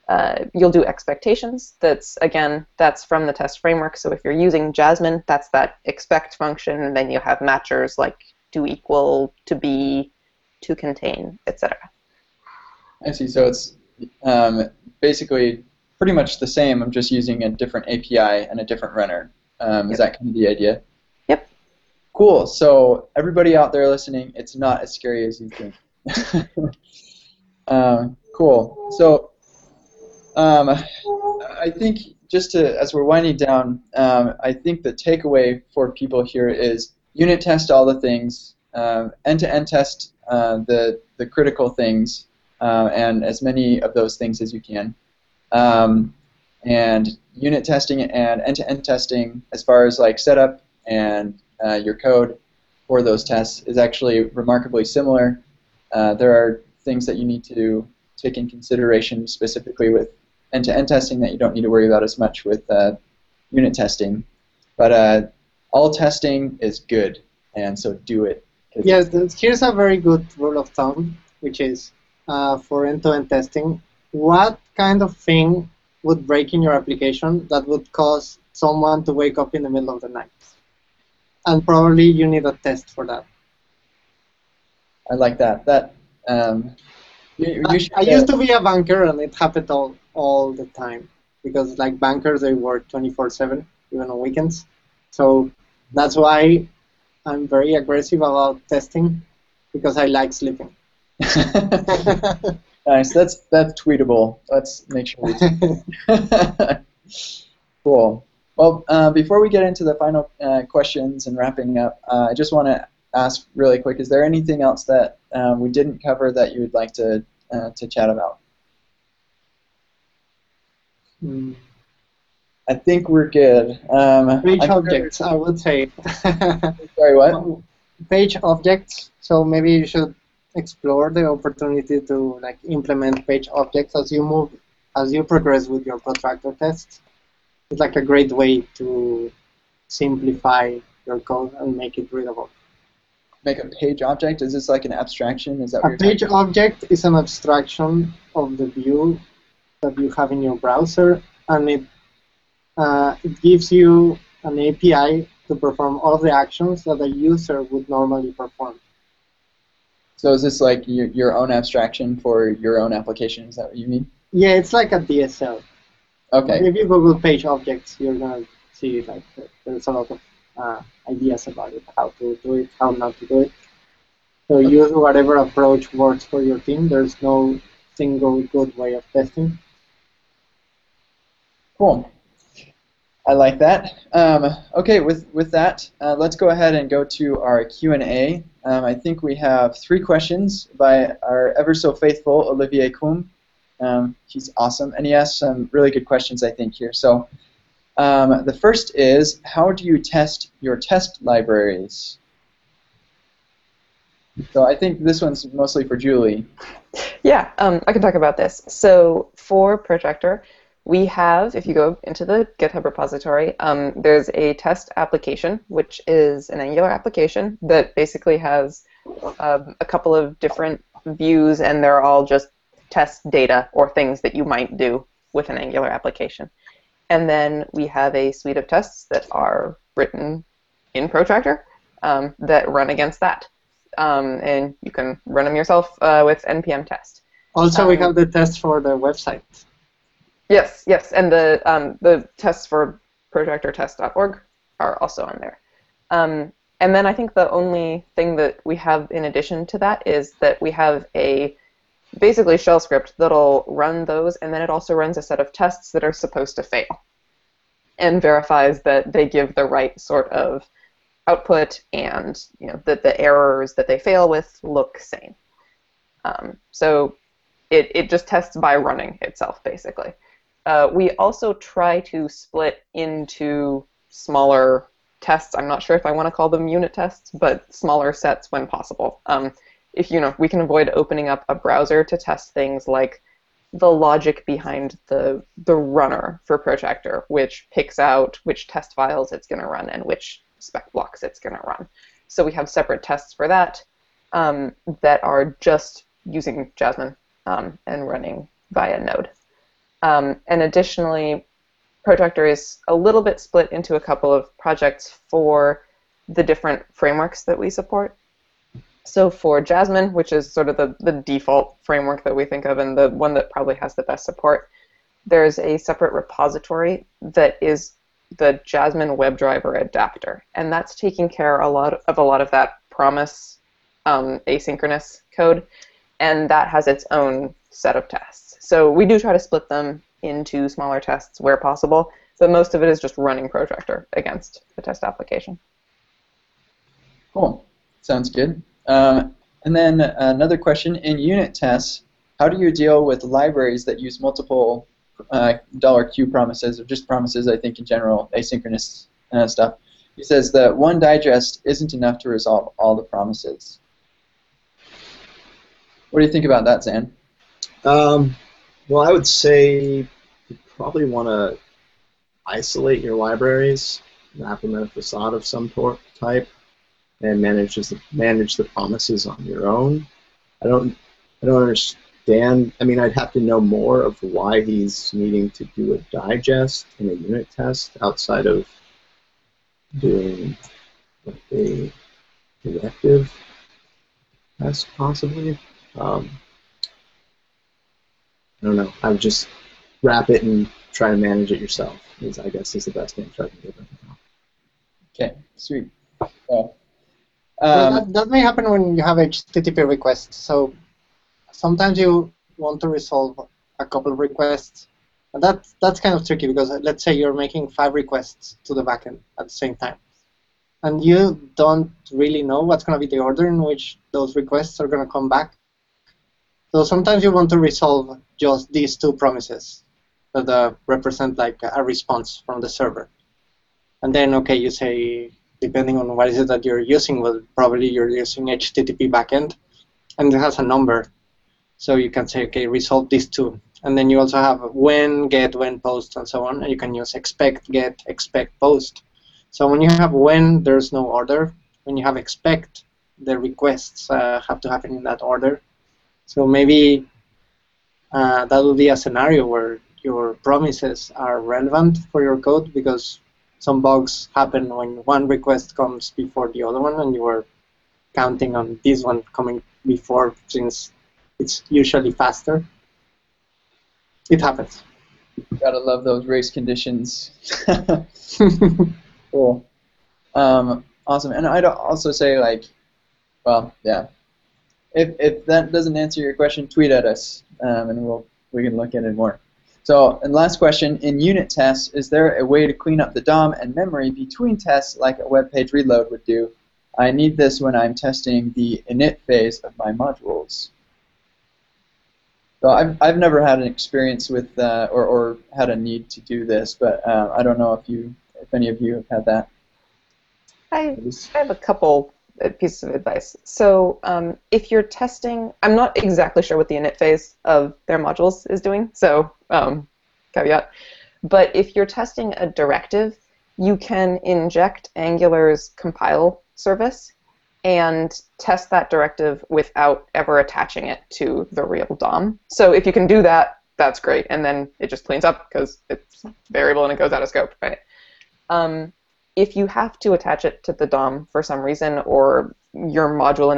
Speaker 3: uh, you'll do expectations. That's again, that's from the test framework. So if you're using Jasmine, that's that expect function, and then you have matchers like to equal, to be, to contain, etc.
Speaker 1: I see. So it's um, basically pretty much the same. I'm just using a different API and a different runner. Um, yep. Is that kind of the idea?
Speaker 3: Yep.
Speaker 1: Cool. So everybody out there listening, it's not as scary as you think. uh, cool. So um, I think just to as we're winding down, um, I think the takeaway for people here is unit test all the things, um, end-to-end test uh, the the critical things, uh, and as many of those things as you can. Um, and unit testing and end-to-end testing, as far as like setup and uh, your code for those tests, is actually remarkably similar. Uh, there are things that you need to take in consideration specifically with end-to-end testing that you don't need to worry about as much with uh, unit testing. But uh, all testing is good, and so do it.
Speaker 2: Yes, here's a very good rule of thumb, which is uh, for end-to-end testing, what kind of thing would break in your application that would cause someone to wake up in the middle of the night? And probably you need a test for that.
Speaker 1: I like that. That um,
Speaker 2: you, you I, I used to be a banker, and it happened all all the time because like bankers they work 24/7 even on weekends. So that's why I'm very aggressive about testing because I like sleeping.
Speaker 1: nice. That's that's tweetable. Let's make sure we. cool. Well, uh, before we get into the final uh, questions and wrapping up, uh, I just want to ask really quick: Is there anything else that um, we didn't cover that you would like to uh, to chat about?
Speaker 2: Hmm.
Speaker 1: I think we're good. Um,
Speaker 2: page objects, I would say.
Speaker 1: Sorry, what?
Speaker 2: Page objects. So maybe you should explore the opportunity to like implement page objects as you move, as you progress with your protractor tests. It's like a great way to simplify your code and make it readable.
Speaker 1: Make a page object? Is this like an abstraction? Is that
Speaker 2: a page object is an abstraction of the view that you have in your browser, and it it gives you an API to perform all the actions that a user would normally perform.
Speaker 1: So is this like your, your own abstraction for your own application? Is that what you mean?
Speaker 2: Yeah, it's like a DSL.
Speaker 1: Okay.
Speaker 2: If you Google page objects, you're gonna see like there's a lot of uh, ideas about it, how to do it, how not to do it. So use whatever approach works for your team. There's no single good way of testing.
Speaker 1: Cool. I like that. Um, okay, with with that, uh, let's go ahead and go to our Q and A. Um, I think we have three questions by our ever so faithful Olivier Combe. Um, he's awesome, and he asked some really good questions, I think, here. So, um, the first is, how do you test your test libraries? So I think this one's mostly for Julie.
Speaker 3: Yeah, um, I can talk about this. So for Protractor, we have, if you go into the GitHub repository, um, there's a test application, which is an Angular application that basically has um, a couple of different views, and they're all just test data or things that you might do with an Angular application. And then we have a suite of tests that are written in Protractor um, that run against that. Um, and you can run them yourself uh, with npm test.
Speaker 2: Also, we um, have the test for the website.
Speaker 3: Yes, yes, and the um, the tests for protractortest.org are also on there. Um, and then I think the only thing that we have in addition to that is that we have a basically shell script that'll run those, and then it also runs a set of tests that are supposed to fail and verifies that they give the right sort of output and you know that the errors that they fail with look sane. Um, so it, it just tests by running itself, basically. Uh, we also try to split into smaller tests. I'm not sure if I want to call them unit tests, but smaller sets when possible. Um, if you know, we can avoid opening up a browser to test things like the logic behind the the runner for Protractor, which picks out which test files it's going to run and which spec blocks it's going to run. So we have separate tests for that um, that are just using Jasmine um, and running via Node. Um, and additionally, Protractor is a little bit split into a couple of projects for the different frameworks that we support. So for Jasmine, which is sort of the, the default framework that we think of and the one that probably has the best support, there's a separate repository that is the Jasmine WebDriver adapter, and that's taking care a lot of a lot of that promise um, asynchronous code, and that has its own set of tests. So we do try to split them into smaller tests where possible, but most of it is just running Protractor against the test application.
Speaker 1: Cool. Sounds good. Um, and then another question, in unit tests, how do you deal with libraries that use multiple uh, dollar $Q promises, or just promises, I think, in general, asynchronous uh, stuff? He says that one digest isn't enough to resolve all the promises. What do you think about that, Zan?
Speaker 4: Um, well, I would say you probably want to isolate your libraries, in a facade of some type, and manage the manage the promises on your own. I don't I don't understand. I mean, I'd have to know more of why he's needing to do a digest in a unit test outside of doing like a directive test, possibly. Um, I don't know. I would just wrap it and try to manage it yourself. Is I guess is the best answer I can give right now.
Speaker 1: Okay, sweet. Well,
Speaker 2: um, that, that, may happen when you have HTTP requests. So sometimes you want to resolve a couple of requests. And that, that's kind of tricky because let's say you're making five requests to the backend at the same time. And you don't really know what's going to be the order in which those requests are going to come back. So sometimes you want to resolve just these two promises that uh, represent like a response from the server. And then, okay, you say, depending on what is it that you're using, well, probably you're using HTTP backend, and it has a number. So you can say, okay, resolve these two. And then you also have when, get, when, post, and so on. And you can use expect, get, expect, post. So when you have when, there's no order. When you have expect, the requests uh, have to happen in that order. So maybe uh, that would be a scenario where your promises are relevant for your code because some bugs happen when one request comes before the other one and you are counting on this one coming before since it's usually faster. It happens.
Speaker 1: Gotta love those race conditions. cool. Um, awesome. And I'd also say, like, well, yeah. If, if that doesn't answer your question, tweet at us, um, and we'll we can look at it more. So, and last question, in unit tests, is there a way to clean up the DOM and memory between tests like a web page reload would do? I need this when I'm testing the init phase of my modules. So I've, I've never had an experience with uh, or, or had a need to do this, but uh, I don't know if you if any of you have had that.
Speaker 3: I, I have a couple pieces of advice. So um, if you're testing, I'm not exactly sure what the init phase of their modules is doing, so um, caveat. But if you're testing a directive, you can inject Angular's compile service and test that directive without ever attaching it to the real DOM. So if you can do that, that's great, and then it just cleans up because it's variable and it goes out of scope, right? Um, if you have to attach it to the DOM for some reason, or your module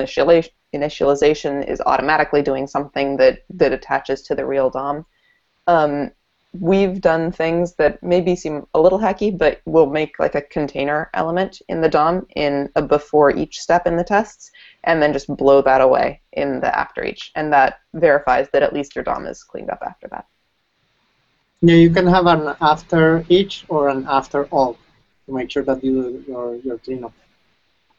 Speaker 3: initialization is automatically doing something that, that attaches to the real DOM, um, we've done things that maybe seem a little hacky, but we'll make like a container element in the DOM in a before each step in the tests, and then just blow that away in the after each, and that verifies that at least your DOM is cleaned up after that.
Speaker 2: Yeah, you can have an after each or an after all to make sure that you your your cleanup.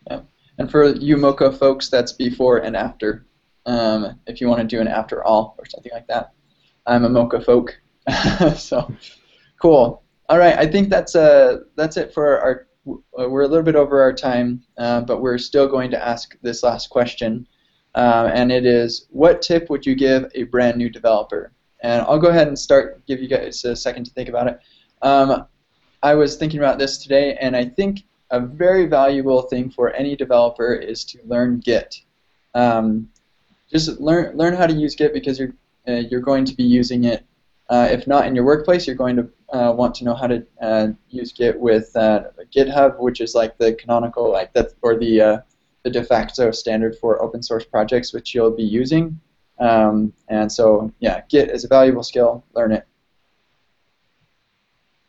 Speaker 1: Yeah. And for you Mocha folks, that's before and after. Um, if you want to do an after all or something like that. I'm a Mocha folk, so cool. All right, I think that's uh that's it for our. We're a little bit over our time, uh, but we're still going to ask this last question, uh, and it is: What tip would you give a brand new developer? And I'll go ahead and start. Give you guys a second to think about it. Um, I was thinking about this today, and I think a very valuable thing for any developer is to learn Git. Um, just learn learn how to use Git because you're uh, you're going to be using it. Uh, if not in your workplace, you're going to uh, want to know how to uh, use Git with uh, GitHub, which is like the canonical, like that, or the uh, the de facto standard for open source projects, which you'll be using. Um, and so, yeah, Git is a valuable skill. Learn it.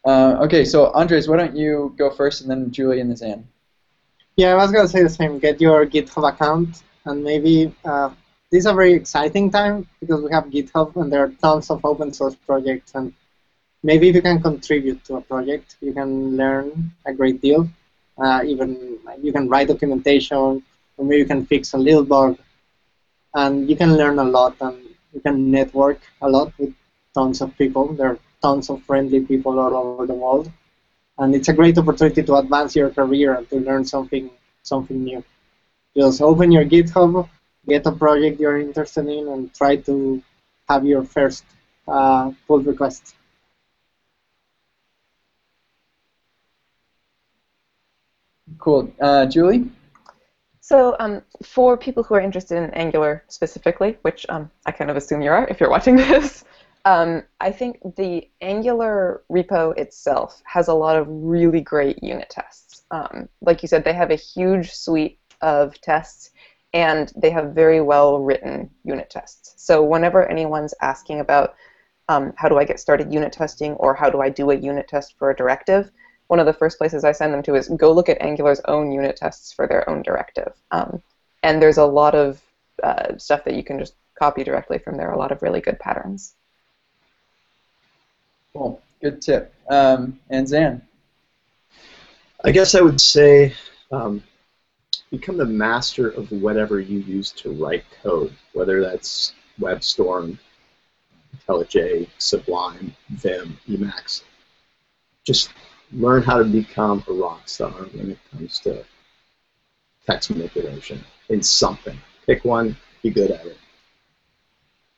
Speaker 1: Uh, okay, so Andres, why don't you go first, and then Julie and then Zan.
Speaker 2: Yeah, I was gonna say the same. Get your GitHub account, and maybe uh, this is a very exciting time because we have GitHub and there are tons of open source projects, and maybe if you can contribute to a project, you can learn a great deal. Uh, even you can write documentation, or maybe you can fix a little bug, and you can learn a lot, and you can network a lot with tons of people. There are tons of friendly people all over the world, and it's a great opportunity to advance your career and to learn something something new. Just open your GitHub, get a project you're interested in, and try to have your first uh, pull request.
Speaker 1: Cool, uh, Julie.
Speaker 3: So um, for people who are interested in Angular specifically, which um, I kind of assume you are if you're watching this, um, I think the Angular repo itself has a lot of really great unit tests. Um, like you said, they have a huge suite of tests, and they have very well written unit tests. So whenever anyone's asking about um, how do I get started unit testing or how do I do a unit test for a directive, one of the first places I send them to is go look at Angular's own unit tests for their own directive. Um, and there's a lot of uh, stuff that you can just copy directly from there, a lot of really good patterns.
Speaker 1: Cool. Good tip. Um, and Zan.
Speaker 4: I guess I would say um, become the master of whatever you use to write code, whether that's WebStorm, IntelliJ, Sublime, Vim, Emacs. Just learn how to become a rock star when it comes to text manipulation in something. Pick one, be good at it.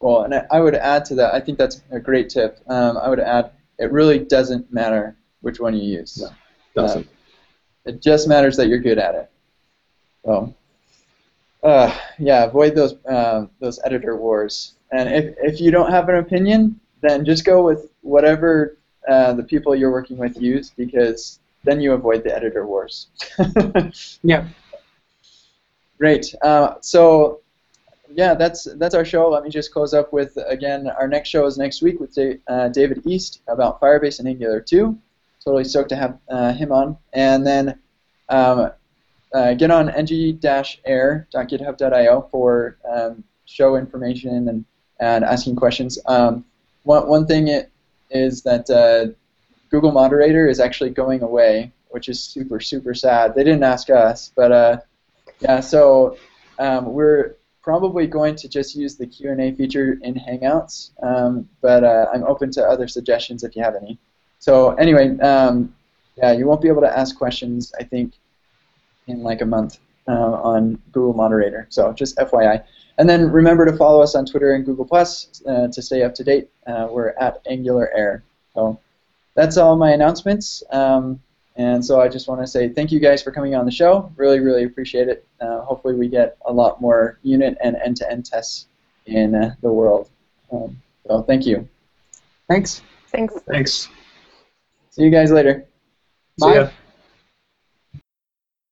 Speaker 1: Well, and I would add to that. I think that's a great tip. Um, I would add, it really doesn't matter which one you use.
Speaker 4: No, doesn't.
Speaker 1: Uh, it just matters that you're good at it. So, uh, yeah, avoid those uh, those editor wars. And if if you don't have an opinion, then just go with whatever uh, the people you're working with use, because then you avoid the editor wars.
Speaker 2: yeah.
Speaker 1: Great. Uh, so yeah, that's that's our show. Let me just close up with again. Our next show is next week with uh, David East about Firebase and Angular 2. Totally stoked to have uh, him on. And then um, uh, get on ng-air.github.io for um, show information and, and asking questions. Um, one, one thing it is that uh, Google Moderator is actually going away, which is super super sad. They didn't ask us, but uh, yeah. So um, we're probably going to just use the Q&A feature in Hangouts, um, but uh, I'm open to other suggestions if you have any. So anyway, um, yeah, you won't be able to ask questions, I think, in like a month uh, on Google Moderator. So just FYI. And then remember to follow us on Twitter and Google Plus uh, to stay up to date. Uh, we're at Angular Air. So that's all my announcements. Um, and so I just want to say thank you guys for coming on the show. Really, really appreciate it. Uh, hopefully we get a lot more unit and end-to-end tests in uh, the world. Um, so thank you.
Speaker 2: Thanks.
Speaker 3: Thanks.
Speaker 4: Thanks.
Speaker 1: See you guys later.
Speaker 2: Bye.
Speaker 4: See ya.